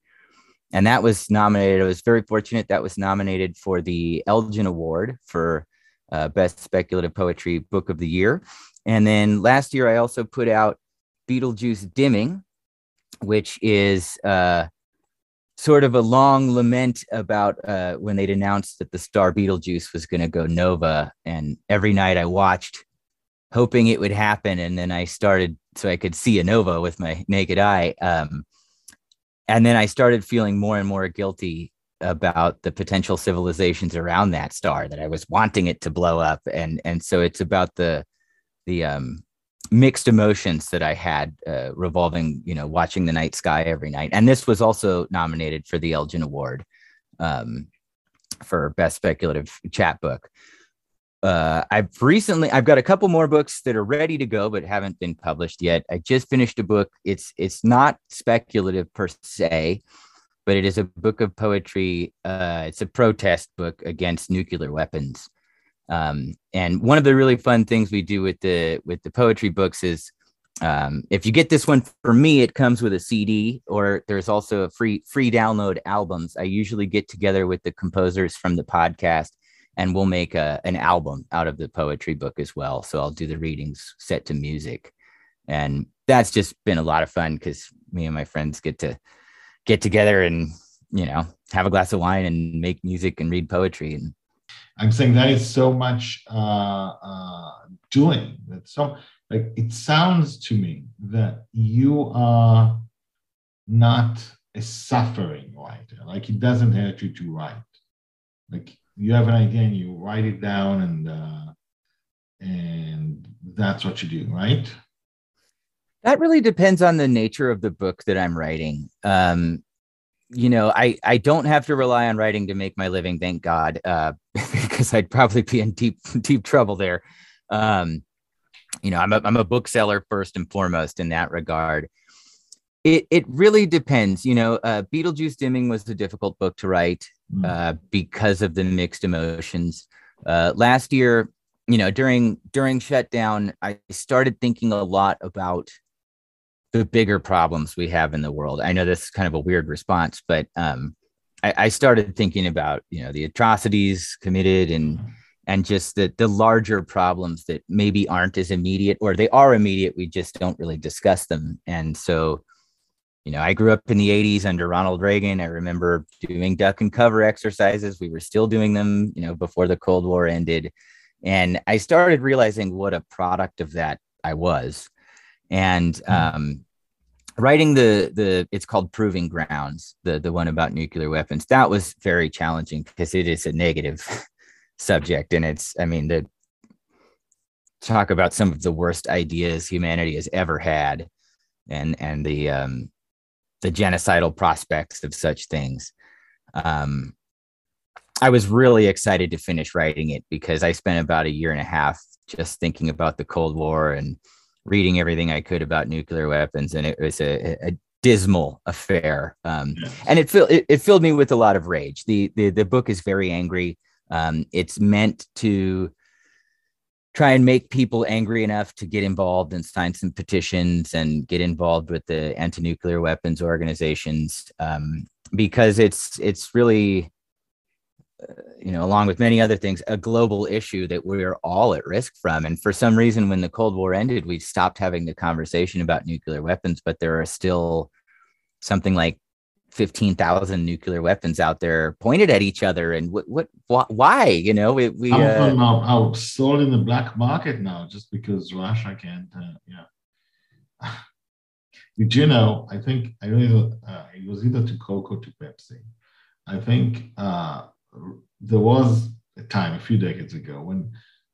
And that was nominated. I was very fortunate that was nominated for the Elgin Award for uh, Best Speculative Poetry Book of the Year. And then last year, I also put out Betelgeuse Dimming, which is uh, sort of a long lament about uh, when they'd announced that the star Betelgeuse was going to go nova. And every night I watched, hoping it would happen. And then I started so I could see a nova with my naked eye. Um, and then I started feeling more and more guilty about the potential civilizations around that star that I was wanting it to blow up. And and so it's about the the um mixed emotions that I had uh, revolving, you know, watching the night sky every night. And this was also nominated for the Elgin Award um, for Best Speculative Chapbook. Uh, I've recently I've got a couple more books that are ready to go but haven't been published yet. I just finished a book. It's it's not speculative per se, but it is a book of poetry. Uh, it's a protest book against nuclear weapons. Um, and one of the really fun things we do with the with the poetry books is um, if you get this one for me, it comes with a CD, or there's also a free free download albums. I usually get together with the composers from the podcast, and we'll make a, an album out of the poetry book as well. So I'll do the readings set to music, and that's just been a lot of fun because me and my friends get to get together and you know have a glass of wine and make music and read poetry and I'm saying that is so much uh, uh, doing that. So like it sounds to me that you are not a suffering writer. Like it doesn't hurt you to write. Like you have an idea and you write it down and uh, and that's what you do, right? That really depends on the nature of the book that I'm writing. Um, you know, I I don't have to rely on writing to make my living, thank God, uh, because I'd probably be in deep deep trouble there. Um, you know, I'm a I'm a bookseller first and foremost in that regard. It it really depends. You know, uh, Betelgeuse Dimming was a difficult book to write mm. uh, because of the mixed emotions. Uh, last year, you know, during during shutdown, I started thinking a lot about the bigger problems we have in the world. I know this is kind of a weird response, but um, I, I, started thinking about you know the atrocities committed and and just the the larger problems that maybe aren't as immediate or they are immediate. We just don't really discuss them. And so, you know, I grew up in the '80s under Ronald Reagan. I remember doing duck and cover exercises. We were still doing them, you know, before the Cold War ended. And I started realizing what a product of that I was and hmm. um, writing the the it's called proving grounds the the one about nuclear weapons. That was very challenging because it is a negative subject. And it's i mean the talk about some of the worst ideas humanity has ever had and and the um the genocidal prospects of such things. Um I was really excited to finish writing it because I spent about a year and a half just thinking about the Cold War and reading everything I could about nuclear weapons, and it was a, a dismal affair. Um, and it, filled it, it, filled me with a lot of rage. The the, the book is very angry. Um, it's meant to try and make people angry enough to get involved and sign some petitions and get involved with the anti-nuclear weapons organizations um, because it's it's really you know along with many other things a global issue that we're all at risk from. And for some reason when the cold war ended we stopped having the conversation about nuclear weapons but there are still something like 15,000 nuclear weapons out there pointed at each other. And what what wh- why you know we, we Some uh, are, sold in the black market now just because Russia can't uh, yeah. Did you know I think I know uh, it was either to Coke or to Pepsi. I think uh, there was a time a few decades ago when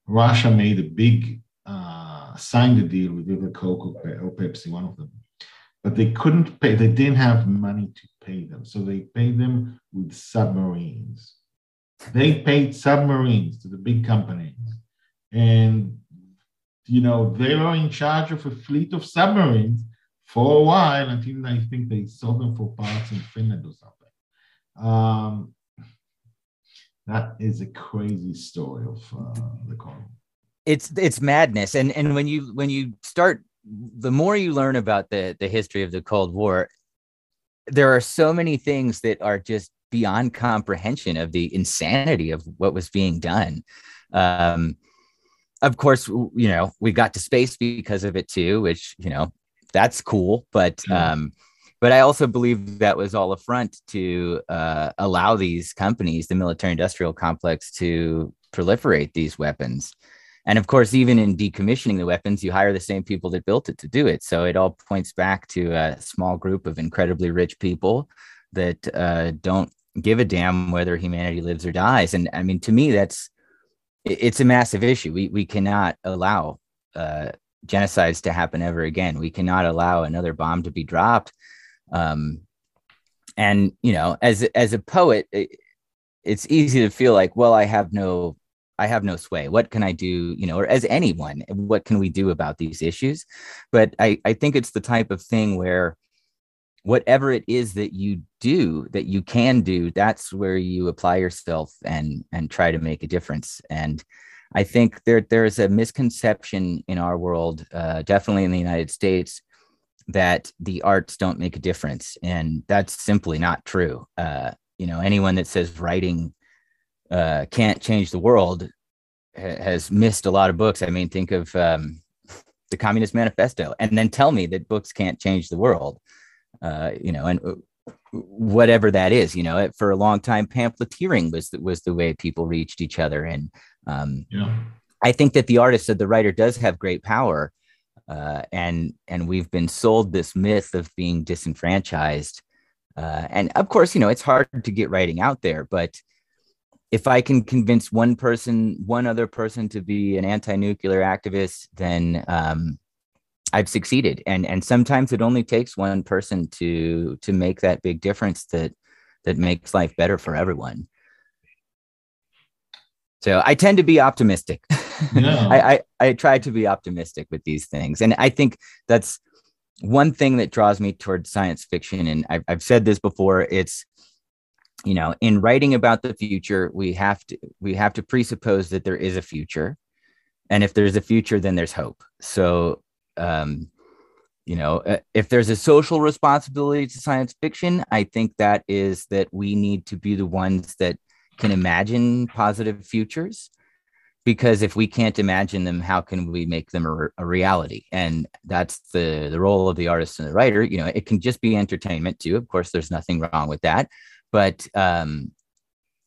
Russia made a big uh, signed a deal with either Coke or Pepsi one of them but they couldn't pay they didn't have money to pay them. So they paid them with submarines. They paid submarines to the big companies. And, you know, they were in charge of a fleet of submarines for a while until I think they sold them for parts in Finland or something. Um, that is a crazy story of uh, the Cold It's it's madness, and and when you when you start, the more you learn about the the history of the Cold War, there are so many things that are just beyond comprehension of the insanity of what was being done. Um, of course, you know, we got to space because of it too, which, you know, that's cool. But, um, but I also believe that was all a front to uh, allow these companies, the military industrial complex, to proliferate these weapons. And of course, even in decommissioning the weapons, you hire the same people that built it to do it. So it all points back to a small group of incredibly rich people that uh, don't give a damn whether humanity lives or dies. And I mean, to me, that's it's a massive issue. We we cannot allow uh, genocides to happen ever again. We cannot allow another bomb to be dropped. Um, and you know, as as a poet, it, it's easy to feel like, well, I have no I have no sway. What can I do, you know, or as anyone, what can we do about these issues? But I, I think it's the type of thing where whatever it is that you do that you can do, that's where you apply yourself and and try to make a difference. And I think there there's a misconception in our world, uh, definitely in the United States, that the arts don't make a difference, and that's simply not true. Uh, you know, anyone that says writing uh, can't change the world ha- has missed a lot of books. I mean, think of um, the Communist Manifesto, and then tell me that books can't change the world. Uh, you know, and uh, whatever that is, you know, for a long time, pamphleteering was the, was the way people reached each other, and um, yeah. I think that the artist or the writer does have great power, uh, and and we've been sold this myth of being disenfranchised, uh, and of course, you know, it's hard to get writing out there, but if I can convince one person, one other person to be an anti-nuclear activist, then um, I've succeeded. And and sometimes it only takes one person to to make that big difference that that makes life better for everyone. So I tend to be optimistic. I, I I try to be optimistic with these things, and I think that's one thing that draws me towards science fiction. And I've I've said this before. It's you know in writing about the future we have to we have to presuppose that there is a future and if there's a future then there's hope so um you know uh, if there's a social responsibility to science fiction i think that is that we need to be the ones that can imagine positive futures because if we can't imagine them how can we make them a, a, reality? And that's the the role of the artist and the writer you know it can just be entertainment too of course there's nothing wrong with that. But um,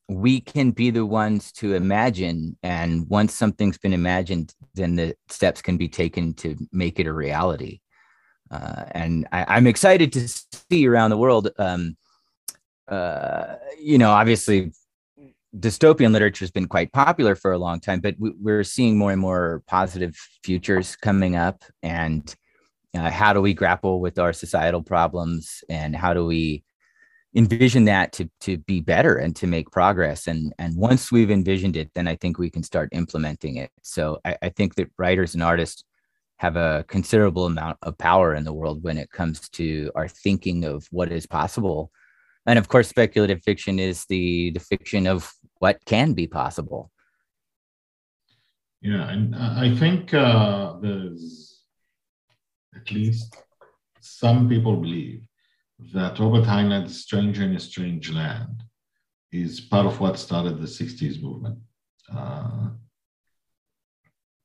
we can be the ones to imagine and once something's been imagined then the steps can be taken to make it a reality. Uh, and I, am excited to see around the world um, uh, you know obviously dystopian literature has been quite popular for a long time but we, are seeing more and more positive futures coming up. And uh, how do we grapple with our societal problems? And how do we envision that to to be better and to make progress? And and once we've envisioned it then i think we can start implementing it. So i, I think that writers and artists have a considerable amount of power in the world when it comes to our thinking of what is possible. And of course speculative fiction is the the fiction of what can be possible yeah and i think uh, there's at least some people believe that Robert Heinlein's Stranger in a Strange Land is part of what started the 60s movement. Uh,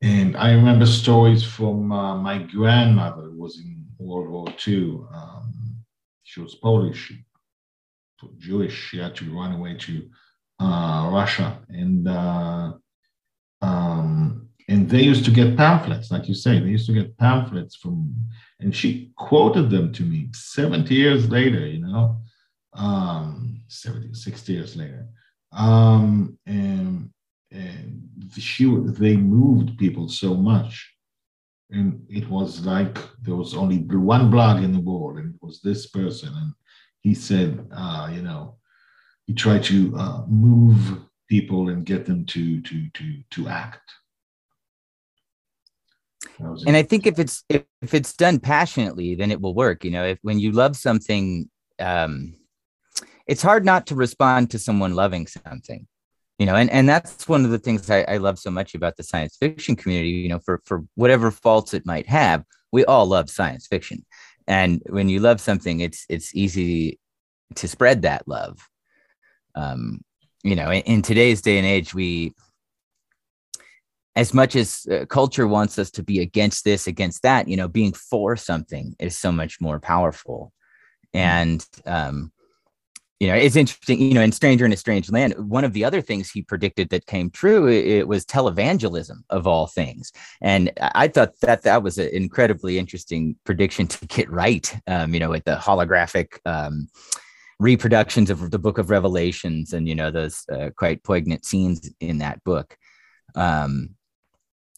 and I remember stories from uh, my grandmother who was in World War II. Um, she was Polish, Jewish. She had to run away to Russia. And uh, um, and they used to get pamphlets, like you say, they used to get pamphlets from, and she quoted them to me 70 years later, you know, um, 70, 60 years later. Um, and, and she, they moved people so much. And it was like there was only one blog in the world, and it was this person. And he said, uh, you know, he try to uh, move people and get them to to to to act and I think if it's if, if it's done passionately, then it will work. You know, if when you love something, um, it's hard not to respond to someone loving something. You know, and, and that's one of the things I, I love so much about the science fiction community. You know, for for whatever faults it might have, we all love science fiction, and when you love something, it's it's easy to spread that love. Um, you know, in, in today's day and age, we as much as uh, culture wants us to be against this against that you know being for something is so much more powerful mm. and um you know it's interesting you know in stranger in a strange land one of the other things he predicted that came true it, it was televangelism of all things and i thought that that was an incredibly interesting prediction to get right um, you know with the holographic um, reproductions of the book of revelations and you know those uh, quite poignant scenes in that book um,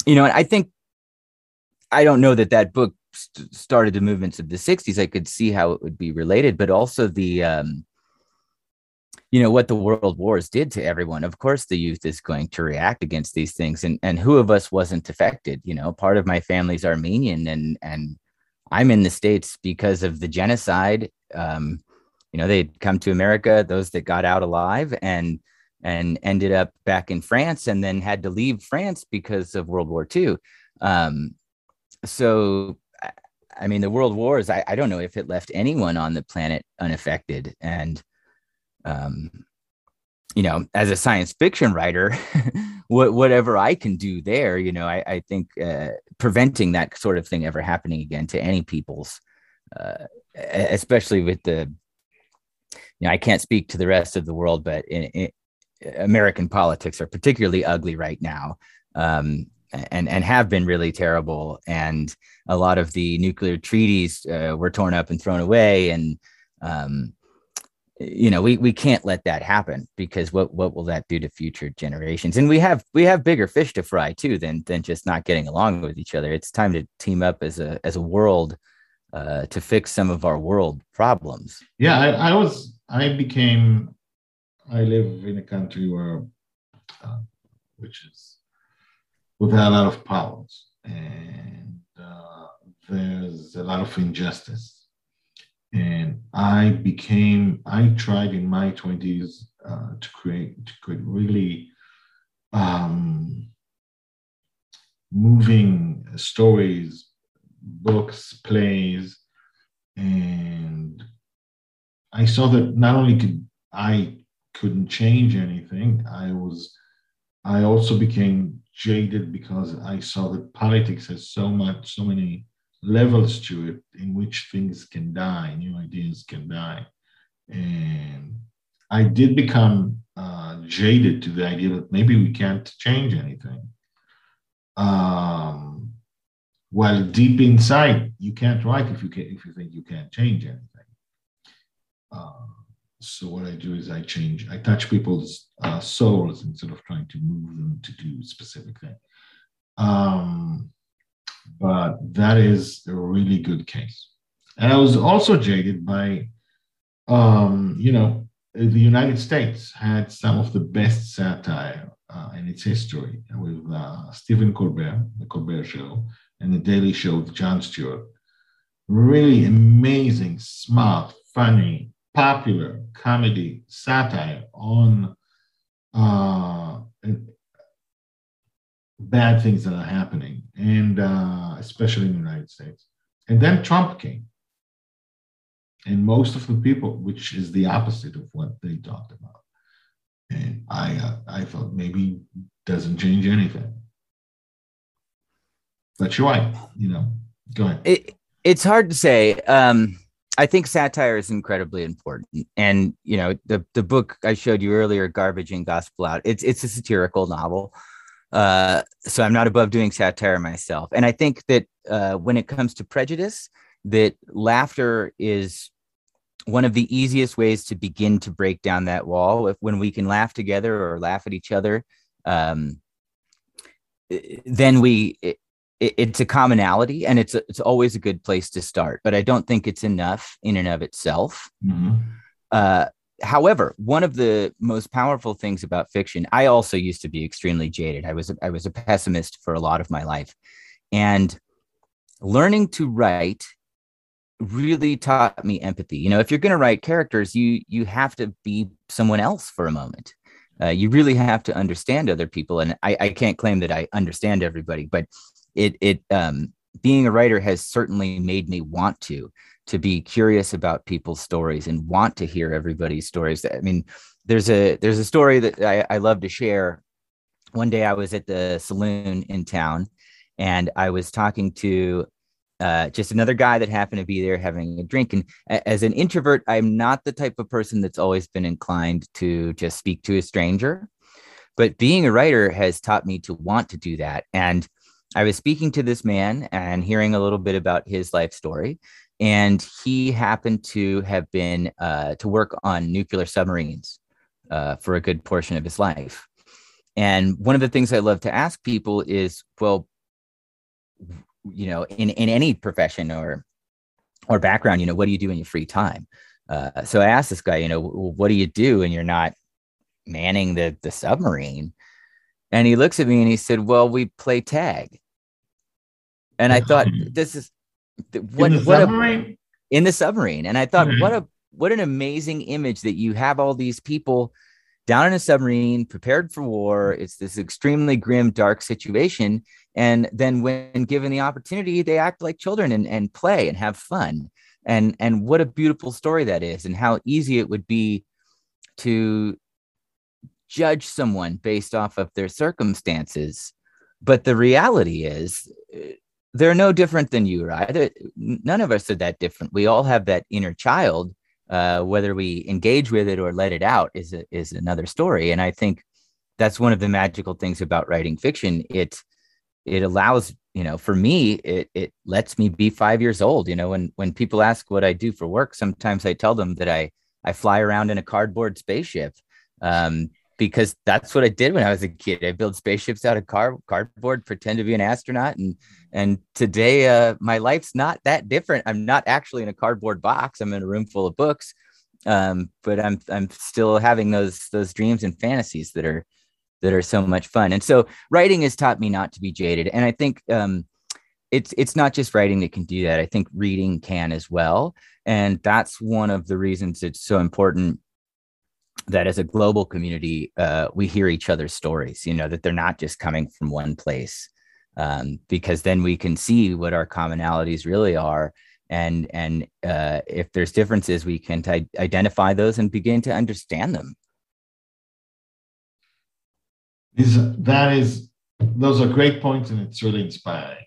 you know, I think I don't know that that book st- started the movements of the 60s. I could see how it would be related, but also the, um, you know, what the world wars did to everyone. Of course, the youth is going to react against these things. And, and who of us wasn't affected? You know, part of my family's Armenian and, and I'm in the States because of the genocide. Um, you know, they'd come to America, those that got out alive. And, and ended up back in France and then had to leave France because of World War II. Um, so, I mean, the World Wars, I, I, don't know if it left anyone on the planet unaffected. And, um, you know, as a science fiction writer, what, whatever I can do there, you know, I, I think uh, preventing that sort of thing ever happening again to any people's, uh, especially with the, you know, I can't speak to the rest of the world, but in, in, American politics are particularly ugly right now, um, and and have been really terrible. And a lot of the nuclear treaties uh, were torn up and thrown away, and um, you know we we can't let that happen because what what will that do to future generations? And we have we have bigger fish to fry too than than just not getting along with each other. It's time to team up as a as a world. Uh, to fix some of our world problems. Yeah, I, I was I became I live in a country where, uh, which is we without a lot of powers, and uh, there's a lot of injustice. And I became, I tried in my 20s uh, to create, to create really um, moving stories, books, plays, and I saw that not only could I couldn't change anything. I was, I also became jaded because I saw that politics has so much, so many levels to it in which things can die, new ideas can die. And I did become uh, jaded to the idea that maybe we can't change anything. Um, while deep inside, you can't write if you can, if you think you can't change anything. Uh, so what I do is I change, I touch people's uh, souls instead of trying to move them to do specific thing. Um, but that is a really good case. And I was also jaded by um, you know, the United States had some of the best satire uh, in its history with uh, Stephen Colbert, The Colbert Show, and The Daily Show with Jon Stewart. Really amazing, smart, funny, popular comedy satire on uh, bad things that are happening, and uh, especially in the United States. And then Trump came. And most of the people, which is the opposite of what they talked about. And I, uh, I thought maybe doesn't change anything. But you're right, you know. Go ahead. It, it's hard to say. Um, I think satire is incredibly important, and you know the the book I showed you earlier, "Garbage in Gospel Out." It's it's a satirical novel, uh, so I'm not above doing satire myself. And I think that uh, when it comes to prejudice, that laughter is one of the easiest ways to begin to break down that wall. If when we can laugh together or laugh at each other, um, then we it, it's a commonality, and it's a, it's always a good place to start. But I don't think it's enough in and of itself. Mm-hmm. Uh, however, one of the most powerful things about fiction, I also used to be extremely jaded. I was I was a pessimist for a lot of my life, and learning to write really taught me empathy. You know, if you're going to write characters, you you have to be someone else for a moment. Uh, you really have to understand other people, and I, I can't claim that I understand everybody, but it it um, being a writer has certainly made me want to to be curious about people's stories and want to hear everybody's stories. I mean, there's a there's a story that I, I love to share. One day I was at the saloon in town and I was talking to uh, just another guy that happened to be there having a drink. And as an introvert, I'm not the type of person that's always been inclined to just speak to a stranger. But being a writer has taught me to want to do that. And I was speaking to this man and hearing a little bit about his life story and he happened to have been uh, to work on nuclear submarines uh, for a good portion of his life. And one of the things I love to ask people is, well, you know, in, in any profession or or background, you know, what do you do in your free time? Uh, so I asked this guy, you know, what do you do when you're not manning the the submarine? And he looks at me and he said, "Well, we play tag." And I thought, this is what, in the what submarine? A, in the submarine. And I thought, mm-hmm. what a what an amazing image that you have all these people down in a submarine prepared for war. It's this extremely grim, dark situation. And then when given the opportunity, they act like children and, and play and have fun. And and what a beautiful story that is, and how easy it would be to judge someone based off of their circumstances. But the reality is they're no different than you, right? None of us are that different. We all have that inner child. Uh, whether we engage with it or let it out is a, is another story. And I think that's one of the magical things about writing fiction. It it allows you know for me it it lets me be five years old. You know when when people ask what I do for work, sometimes I tell them that I I fly around in a cardboard spaceship. Um, because that's what I did when I was a kid. I built spaceships out of car cardboard, pretend to be an astronaut, and and today uh, my life's not that different. I'm not actually in a cardboard box. I'm in a room full of books, um, but I'm I'm still having those those dreams and fantasies that are that are so much fun. And so writing has taught me not to be jaded, and I think um, it's it's not just writing that can do that. I think reading can as well, and that's one of the reasons it's so important that as a global community, uh, we hear each other's stories, you know, that they're not just coming from one place. Um, because then we can see what our commonalities really are. And, and uh, if there's differences, we can t- identify those and begin to understand them. Is, that is, those are great points and it's really inspiring.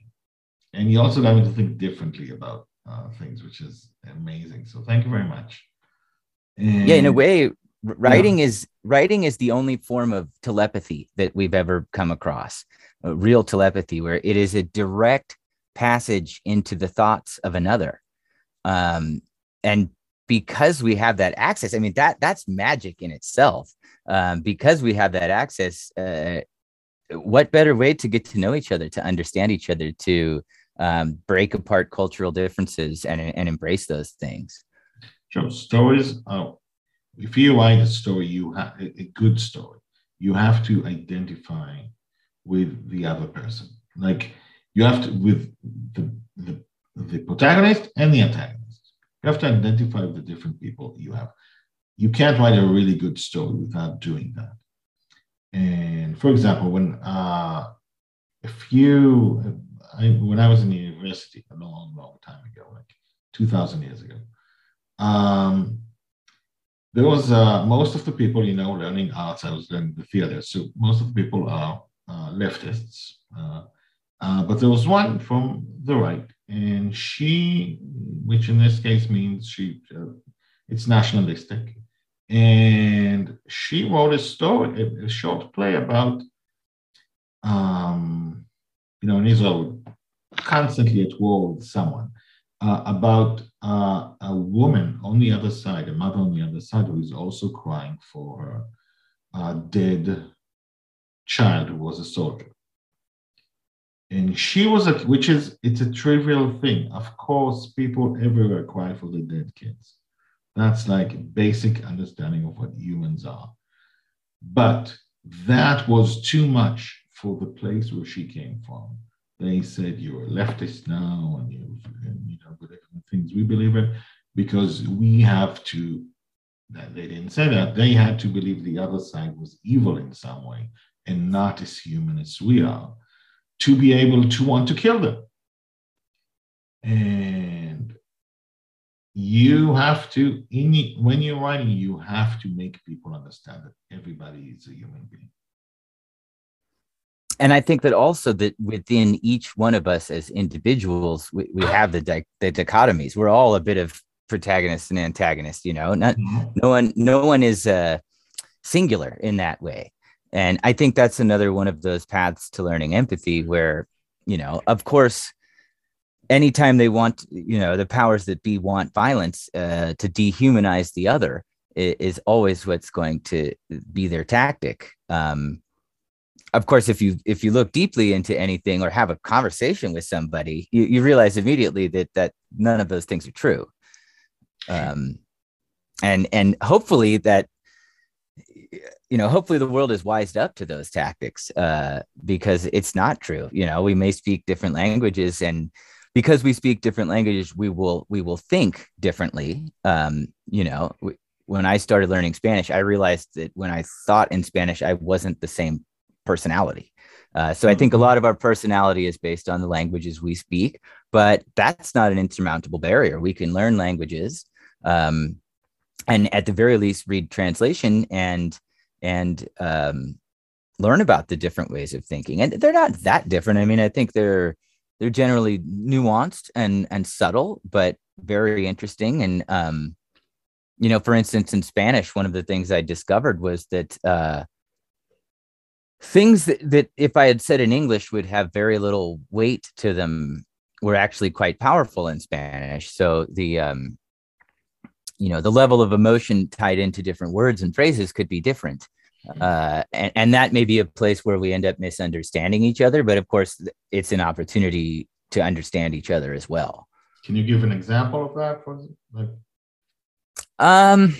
And you also got me to think differently about uh, things, which is amazing. So thank you very much. And yeah, in a way, writing yeah. is writing is the only form of telepathy that we've ever come across uh, real telepathy where it is a direct passage into the thoughts of another um, and because we have that access i mean that that's magic in itself um, because we have that access uh, what better way to get to know each other to understand each other to um, break apart cultural differences and, and embrace those things Sure. Stories are, if you write a story, you have a good story, you have to identify with the other person. Like you have to, with the, the, the protagonist and the antagonist, you have to identify with the different people you have. You can't write a really good story without doing that. And for example, when uh, if you, I, when I was in university a long, long time ago, like 2000 years ago, um, there was uh, most of the people, you know, learning arts. I was learning the theater, so most of the people are uh, leftists. Uh, uh, but there was one from the right, and she, which in this case means she, uh, it's nationalistic, and she wrote a story, a, a short play about, um, you know, in Israel, constantly at war with someone, uh, about uh, a woman on the other side, a mother on the other side, who is also crying for her uh, dead child who was a soldier. And she was a, which is, it's a trivial thing. Of course, people everywhere cry for the dead kids. That's like basic understanding of what humans are. But that was too much for the place where she came from. They said you're a leftist now and you, you know, whatever things we believe in, because we have to, that they didn't say that, they had to believe the other side was evil in some way and not as human as we are to be able to want to kill them. And you have to, in, when you're writing, you have to make people understand that everybody is a human being. And I think that also that within each one of us as individuals, we, we have the, di- the dichotomies. We're all a bit of protagonist and antagonist, you know, not, mm-hmm. no one, no one is uh, singular in that way and i think that's another one of those paths to learning empathy where you know of course anytime they want you know the powers that be want violence uh, to dehumanize the other is, always what's going to be their tactic um, of course if you if you look deeply into anything or have a conversation with somebody you, you realize immediately that that none of those things are true um, and and hopefully that you know, hopefully the world is wised up to those tactics uh, because it's not true. You know, we may speak different languages, and because we speak different languages, we will we will think differently. Um, you know, when I started learning Spanish, I realized that when I thought in Spanish, I wasn't the same personality. Uh, so I think a mm-hmm. lot of our personality is based on the languages we speak, but that's not an insurmountable barrier. We can learn languages. Um, and at the very least read translation and and um, learn about the different ways of thinking and they're not that different i mean i think they're they're generally nuanced and and subtle but very interesting and um you know for instance in spanish one of the things i discovered was that uh things that, that if i had said in english would have very little weight to them were actually quite powerful in spanish. So the um you know the level of emotion tied into different words and phrases could be different. Mm-hmm. uh, and, and that may be a place where we end up misunderstanding each other but of course it's an opportunity to understand each other as well. Can you give an example of that for like? Um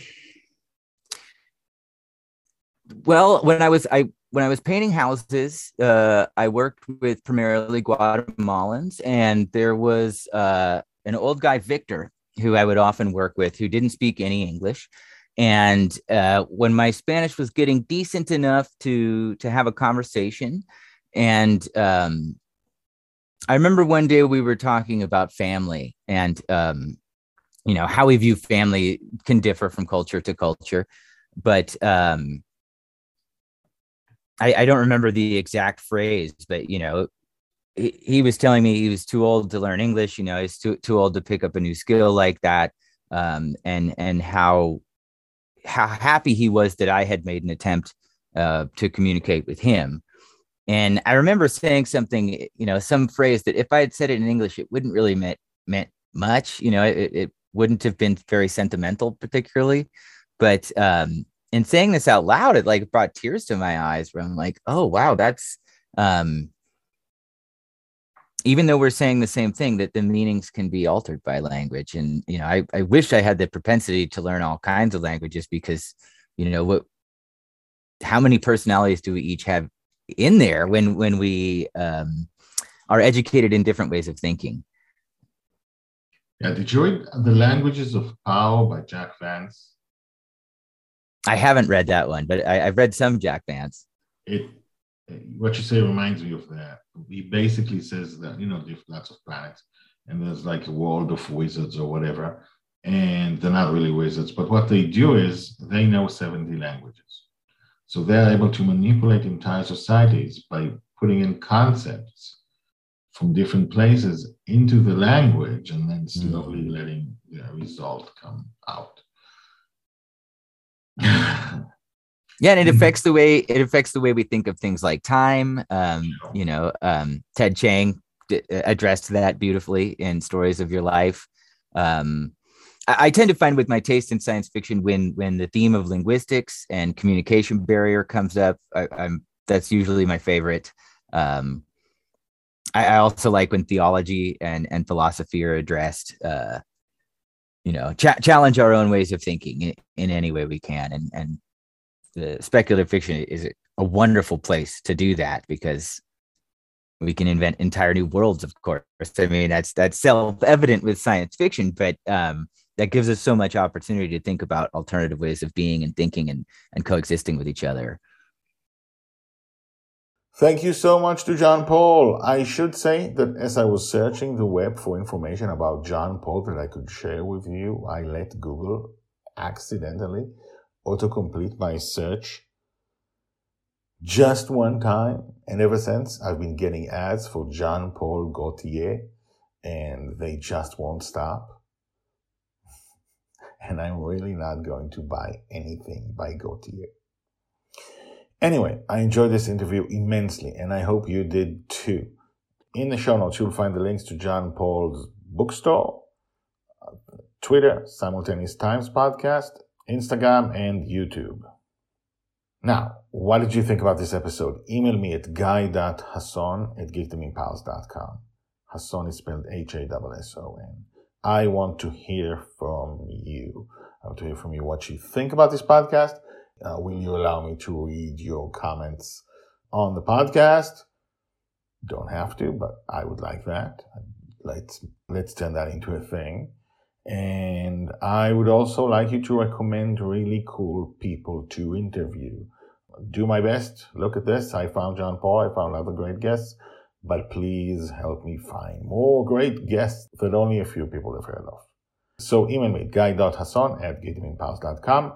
well when i was i when i was painting houses uh, i worked with primarily guatemalans and there was uh, an old guy victor who I would often work with who didn't speak any English. And uh, when my Spanish was getting decent enough to to have a conversation, and um, I remember one day we were talking about family and um, you know how we view family can differ from culture to culture, but um, I, I don't remember the exact phrase, but you know he, was telling me he was too old to learn English. You know, he's too too old to pick up a new skill like that. Um, and and how how happy he was that I had made an attempt uh, to communicate with him. And I remember saying something, you know, some phrase that if I had said it in English, it wouldn't really meant meant much. You know, it, it wouldn't have been very sentimental, particularly. But um, in saying this out loud, it like brought tears to my eyes. Where I'm like, oh wow, that's um, even though we're saying the same thing that the meanings can be altered by language and you know I, I wish i had the propensity to learn all kinds of languages because you know what how many personalities do we each have in there when when we um, are educated in different ways of thinking yeah did you read the languages of Pao by jack vance i haven't read that one but I, i've read some jack vance it what you say reminds me of that. He basically says that you know there's lots of planets, and there's like a world of wizards or whatever, and they're not really wizards, but what they do is they know 70 languages, so they're able to manipulate entire societies by putting in concepts from different places into the language, and then slowly mm. letting the result come out. yeah and it affects the way it affects the way we think of things like time um, you know um, ted chiang d- uh, addressed that beautifully in stories of your life. Um, I, I, tend to find with my taste in science fiction when when the theme of linguistics and communication barrier comes up I, am that's usually my favorite. Um, I, I, also like when theology and and philosophy are addressed uh, you know cha- challenge our own ways of thinking in, in any way we can. And and the speculative fiction is a wonderful place to do that because we can invent entire new worlds of course. I mean that's that's self-evident with science fiction but um, that gives us so much opportunity to think about alternative ways of being and thinking and, and coexisting with each other Thank you so much to Jean-Paul. I should say that as I was searching the web for information about Jean-Paul that I could share with you, I let Google accidentally autocomplete my search just one time. And ever since, I've been getting ads for Jean Paul Gaultier, and they just won't stop. And I'm really not going to buy anything by Gaultier. Anyway, I enjoyed this interview immensely, and I hope you did too. In the show notes, you'll find the links to Jean-Paul's bookstore, Twitter, Simultaneous Times podcast, Instagram, and YouTube. Now, what did you think about this episode? Email me at guy.hasson at geekdomempowers.com. Hasson is spelled H-A-S-S-O-N. I want to hear from you. I want to hear from you what you think about this podcast. Uh, will you allow me to read your comments on the podcast? Don't have to, but I would like that. Let's let's turn that into a thing. And I would also like you to recommend really cool people to interview. Do my best. Look at this. I found Jean-Paul. I found other great guests. But please help me find more great guests that only a few people have heard of. So email me, guy.hasson at geekdomempowers.com.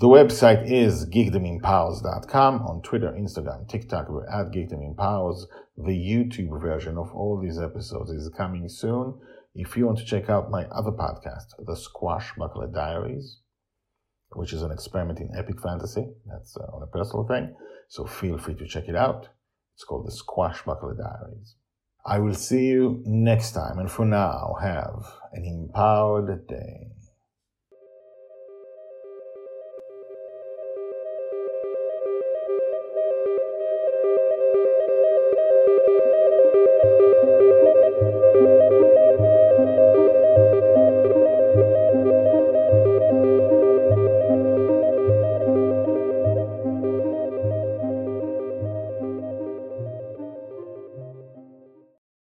The website is geekdomempowers.com. On Twitter, Instagram, TikTok, we're at geekdomempowers. The YouTube version of all these episodes is coming soon. If you want to check out my other podcast, The Squashbuckler Diaries, which is an experiment in epic fantasy, that's uh, on a personal thing, so feel free to check it out. It's called The Squashbuckler Diaries. I will see you next time, and for now, have an empowered day.